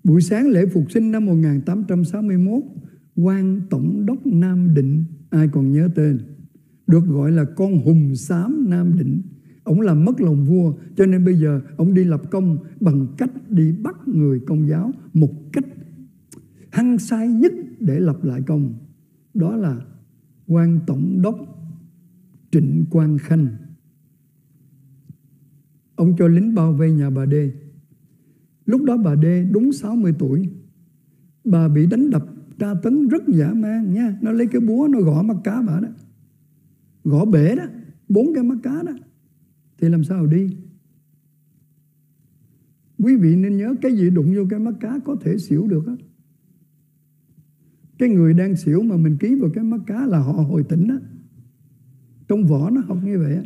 Buổi sáng lễ phục sinh năm 1861, quan Tổng đốc Nam Định, ai còn nhớ tên, được gọi là con hùng xám Nam Định. Ông làm mất lòng vua, cho nên bây giờ ông đi lập công bằng cách đi bắt người công giáo một cách hăng sai nhất để lập lại công. Đó là quan tổng đốc Trịnh Quang Khanh. Ông cho lính bao vây nhà bà Đê. Lúc đó bà Đê đúng 60 tuổi. Bà bị đánh đập tra tấn rất dã man nha. Nó lấy cái búa nó gõ mắt cá bà đó. Gõ bể đó. Bốn cái mắt cá đó. Thì làm sao đi? Quý vị nên nhớ cái gì đụng vô cái mắt cá có thể xỉu được á. Cái người đang xỉu mà mình ký vào cái mắt cá là họ hồi tỉnh đó. Trong vỏ nó học như vậy á.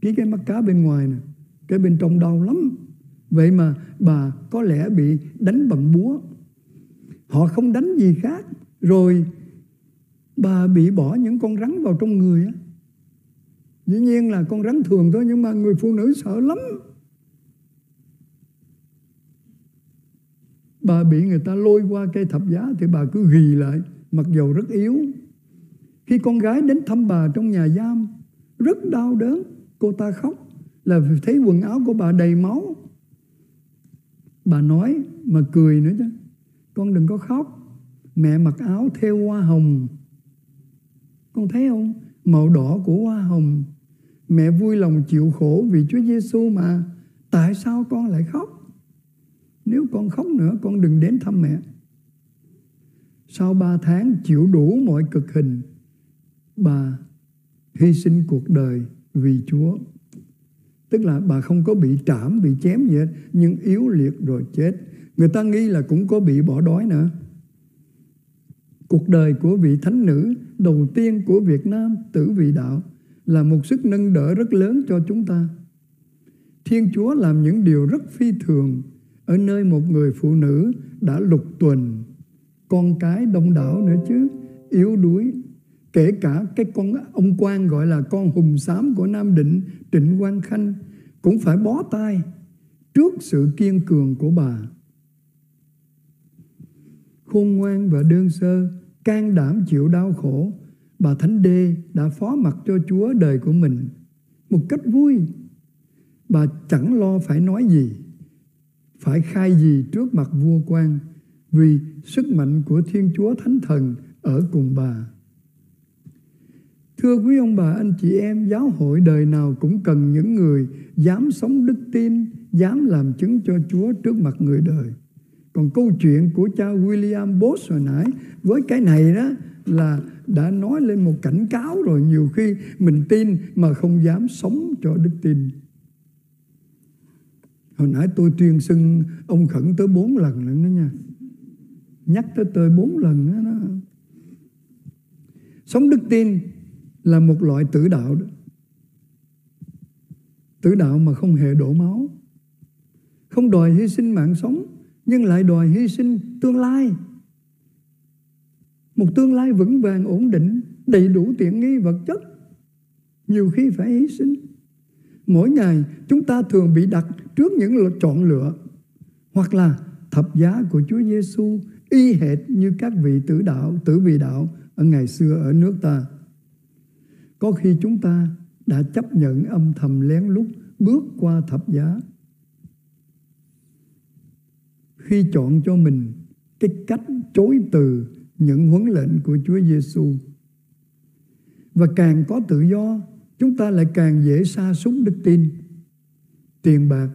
Ký cái mắt cá bên ngoài nè. Cái bên trong đau lắm. Vậy mà bà có lẽ bị đánh bằng búa. Họ không đánh gì khác. Rồi bà bị bỏ những con rắn vào trong người á. Dĩ nhiên là con rắn thường thôi nhưng mà người phụ nữ sợ lắm. Bà bị người ta lôi qua cây thập giá thì bà cứ ghi lại, mặc dầu rất yếu. Khi con gái đến thăm bà trong nhà giam, rất đau đớn, cô ta khóc. là thấy quần áo của bà đầy máu bà nói mà cười nữa chứ con đừng có khóc mẹ mặc áo theo hoa hồng con thấy không? Màu đỏ của hoa hồng. Mẹ vui lòng chịu khổ vì Chúa Giêsu mà. Tại sao con lại khóc? Nếu con khóc nữa, con đừng đến thăm mẹ. Sau ba tháng chịu đủ mọi cực hình, bà hy sinh cuộc đời vì Chúa. Tức là bà không có bị trảm, bị chém gì hết, nhưng yếu liệt rồi chết. Người ta nghi là cũng có bị bỏ đói nữa. Cuộc đời của vị thánh nữ đầu tiên của Việt Nam tử vị đạo là một sức nâng đỡ rất lớn cho chúng ta. Thiên Chúa làm những điều rất phi thường ở nơi một người phụ nữ đã lục tuần, con cái đông đảo nữa chứ, yếu đuối, kể cả cái con ông quan gọi là con hùng xám của Nam Định, Trịnh Quang Khanh, cũng phải bó tay trước sự kiên cường của bà. Khôn ngoan và đơn sơ can đảm chịu đau khổ bà Thánh Đê đã phó mặc cho Chúa đời của mình một cách vui bà chẳng lo phải nói gì phải khai gì trước mặt vua quan vì sức mạnh của Thiên Chúa Thánh Thần ở cùng bà. Thưa quý ông bà, anh chị em, giáo hội đời nào cũng cần những người dám sống đức tin, dám làm chứng cho Chúa trước mặt người đời. Còn câu chuyện của cha William Booth hồi nãy với cái này đó là đã nói lên một cảnh cáo rồi nhiều khi mình tin mà không dám sống cho đức tin. Hồi nãy tôi tuyên xưng ông Khẩn tới bốn lần nữa đó nha nhắc tới tôi bốn lần đó, đó. sống đức tin là một loại tử đạo đó. tử đạo mà không hề đổ máu không đòi hy sinh mạng sống nhưng lại đòi hy sinh tương lai một tương lai vững vàng ổn định đầy đủ tiện nghi vật chất nhiều khi phải hy sinh mỗi ngày chúng ta thường bị đặt trước những lựa chọn lựa hoặc là thập giá của Chúa Giêsu y hệt như các vị tử đạo, tử vị đạo ở ngày xưa ở nước ta. Có khi chúng ta đã chấp nhận âm thầm lén lút bước qua thập giá. Khi chọn cho mình cái cách chối từ những huấn lệnh của Chúa Giêsu và càng có tự do, chúng ta lại càng dễ sa sút đức tin. Tiền bạc,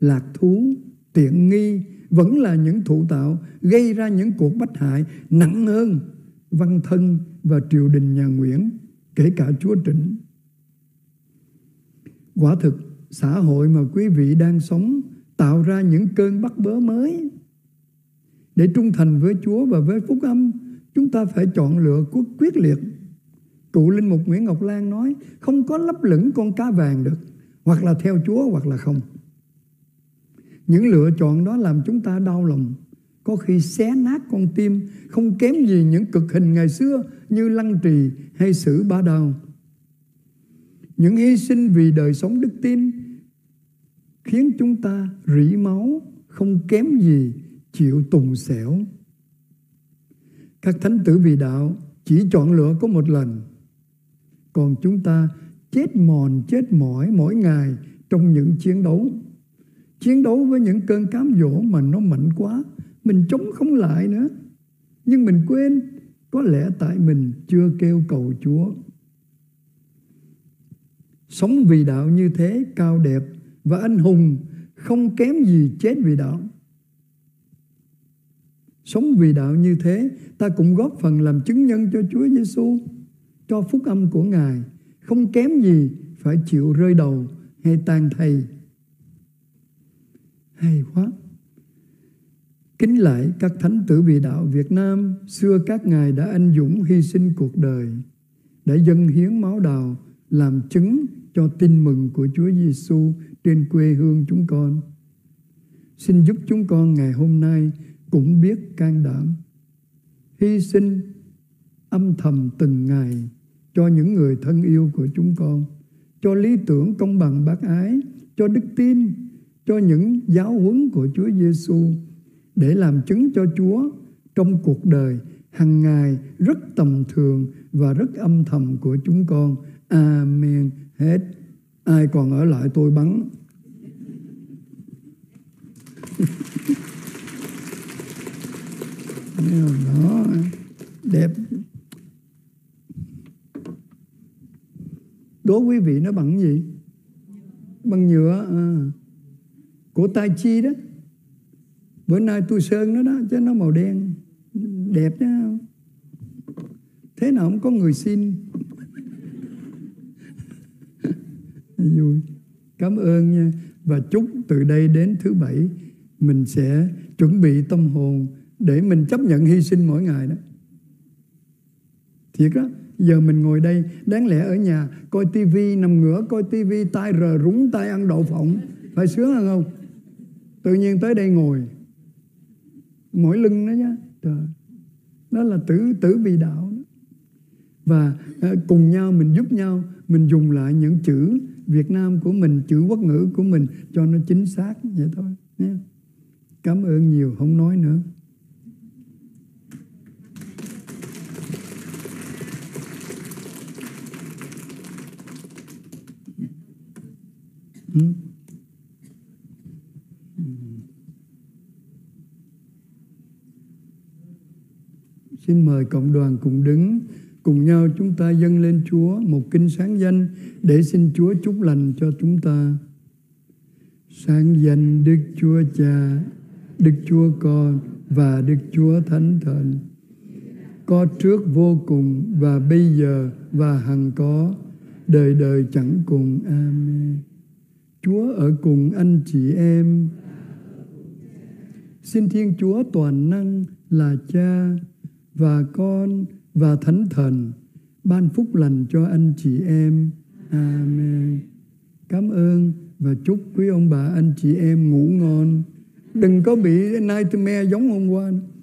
lạc thú, tiện nghi, vẫn là những thụ tạo gây ra những cuộc bách hại nặng hơn văn thân và triều đình nhà Nguyễn, kể cả chúa Trịnh. Quả thực, xã hội mà quý vị đang sống tạo ra những cơn bắt bớ mới. Để trung thành với Chúa và với phúc âm, chúng ta phải chọn lựa quyết liệt. Cụ Linh Mục Nguyễn Ngọc Lan nói, không có lấp lửng con cá vàng được, hoặc là theo Chúa hoặc là không. Những lựa chọn đó làm chúng ta đau lòng Có khi xé nát con tim Không kém gì những cực hình ngày xưa Như lăng trì hay xử ba đào Những hy sinh vì đời sống đức tin Khiến chúng ta rỉ máu, Không kém gì chịu tùng xẻo. Các thánh tử vì đạo Chỉ chọn lựa có một lần. Còn chúng ta chết mòn, chết mỏi mỗi ngày Trong những chiến đấu. Chiến đấu với những cơn cám dỗ mà nó mạnh quá, mình chống không lại nữa. Nhưng mình quên, có lẽ tại mình chưa kêu cầu Chúa. Sống vì đạo như thế, cao đẹp và anh hùng không kém gì chết vì đạo. Sống vì đạo như thế, ta cũng góp phần làm chứng nhân cho Chúa Giêsu, cho phúc âm của Ngài. Không kém gì phải chịu rơi đầu hay tan thầy hay quá. Kính lại các thánh tử vì đạo Việt Nam, xưa các ngài đã anh dũng hy sinh cuộc đời, đã dâng hiến máu đào làm chứng cho tin mừng của Chúa Giêsu trên quê hương chúng con. Xin giúp chúng con ngày hôm nay cũng biết can đảm, hy sinh âm thầm từng ngày cho những người thân yêu của chúng con, cho lý tưởng công bằng bác ái, cho đức tin cho những giáo huấn của Chúa Giêsu để làm chứng cho Chúa trong cuộc đời hàng ngày rất tầm thường và rất âm thầm của chúng con. Amen. Hết. ai còn ở lại tôi bắn đó đẹp, đố quý vị nó bằng gì? Bằng nhựa à. của tai chi đó. Bữa nay tôi sơn nó đó, chứ nó màu đen, đẹp chứ thế nào không có người xin? Vui. Cảm ơn nha. Và chúc từ đây đến thứ bảy mình sẽ chuẩn bị tâm hồn để mình chấp nhận hy sinh mỗi ngày đó thiệt đó giờ mình ngồi đây, đáng lẽ ở nhà coi tivi nằm ngửa, coi tivi tay rờ rúng tay ăn đậu phộng, phải sướng hơn không tự nhiên tới đây ngồi, mỗi lưng đó nhá, trời đó là tử tử vì đạo đó. và ờ, cùng nhau mình giúp nhau, mình dùng lại những chữ Việt Nam của mình, chữ quốc ngữ của mình cho nó chính xác vậy thôi nhé cảm ơn nhiều, không nói nữa. Hmm? Xin mời cộng đoàn cùng đứng. Cùng nhau chúng ta dâng lên Chúa một kinh sáng danh Để xin Chúa chúc lành cho chúng ta. Sáng danh Đức Chúa Cha. Đức Chúa Con và Đức Chúa Thánh Thần Có trước vô cùng và bây giờ và hằng có, Đời đời chẳng cùng Amen Chúa ở cùng anh chị em Xin Thiên Chúa toàn năng là Cha và Con và Thánh Thần, ban phúc lành cho anh chị em. Amen. Cảm ơn và chúc quý ông bà, anh chị em ngủ ngon. Đừng có bị nightmare giống hôm qua. Nữa.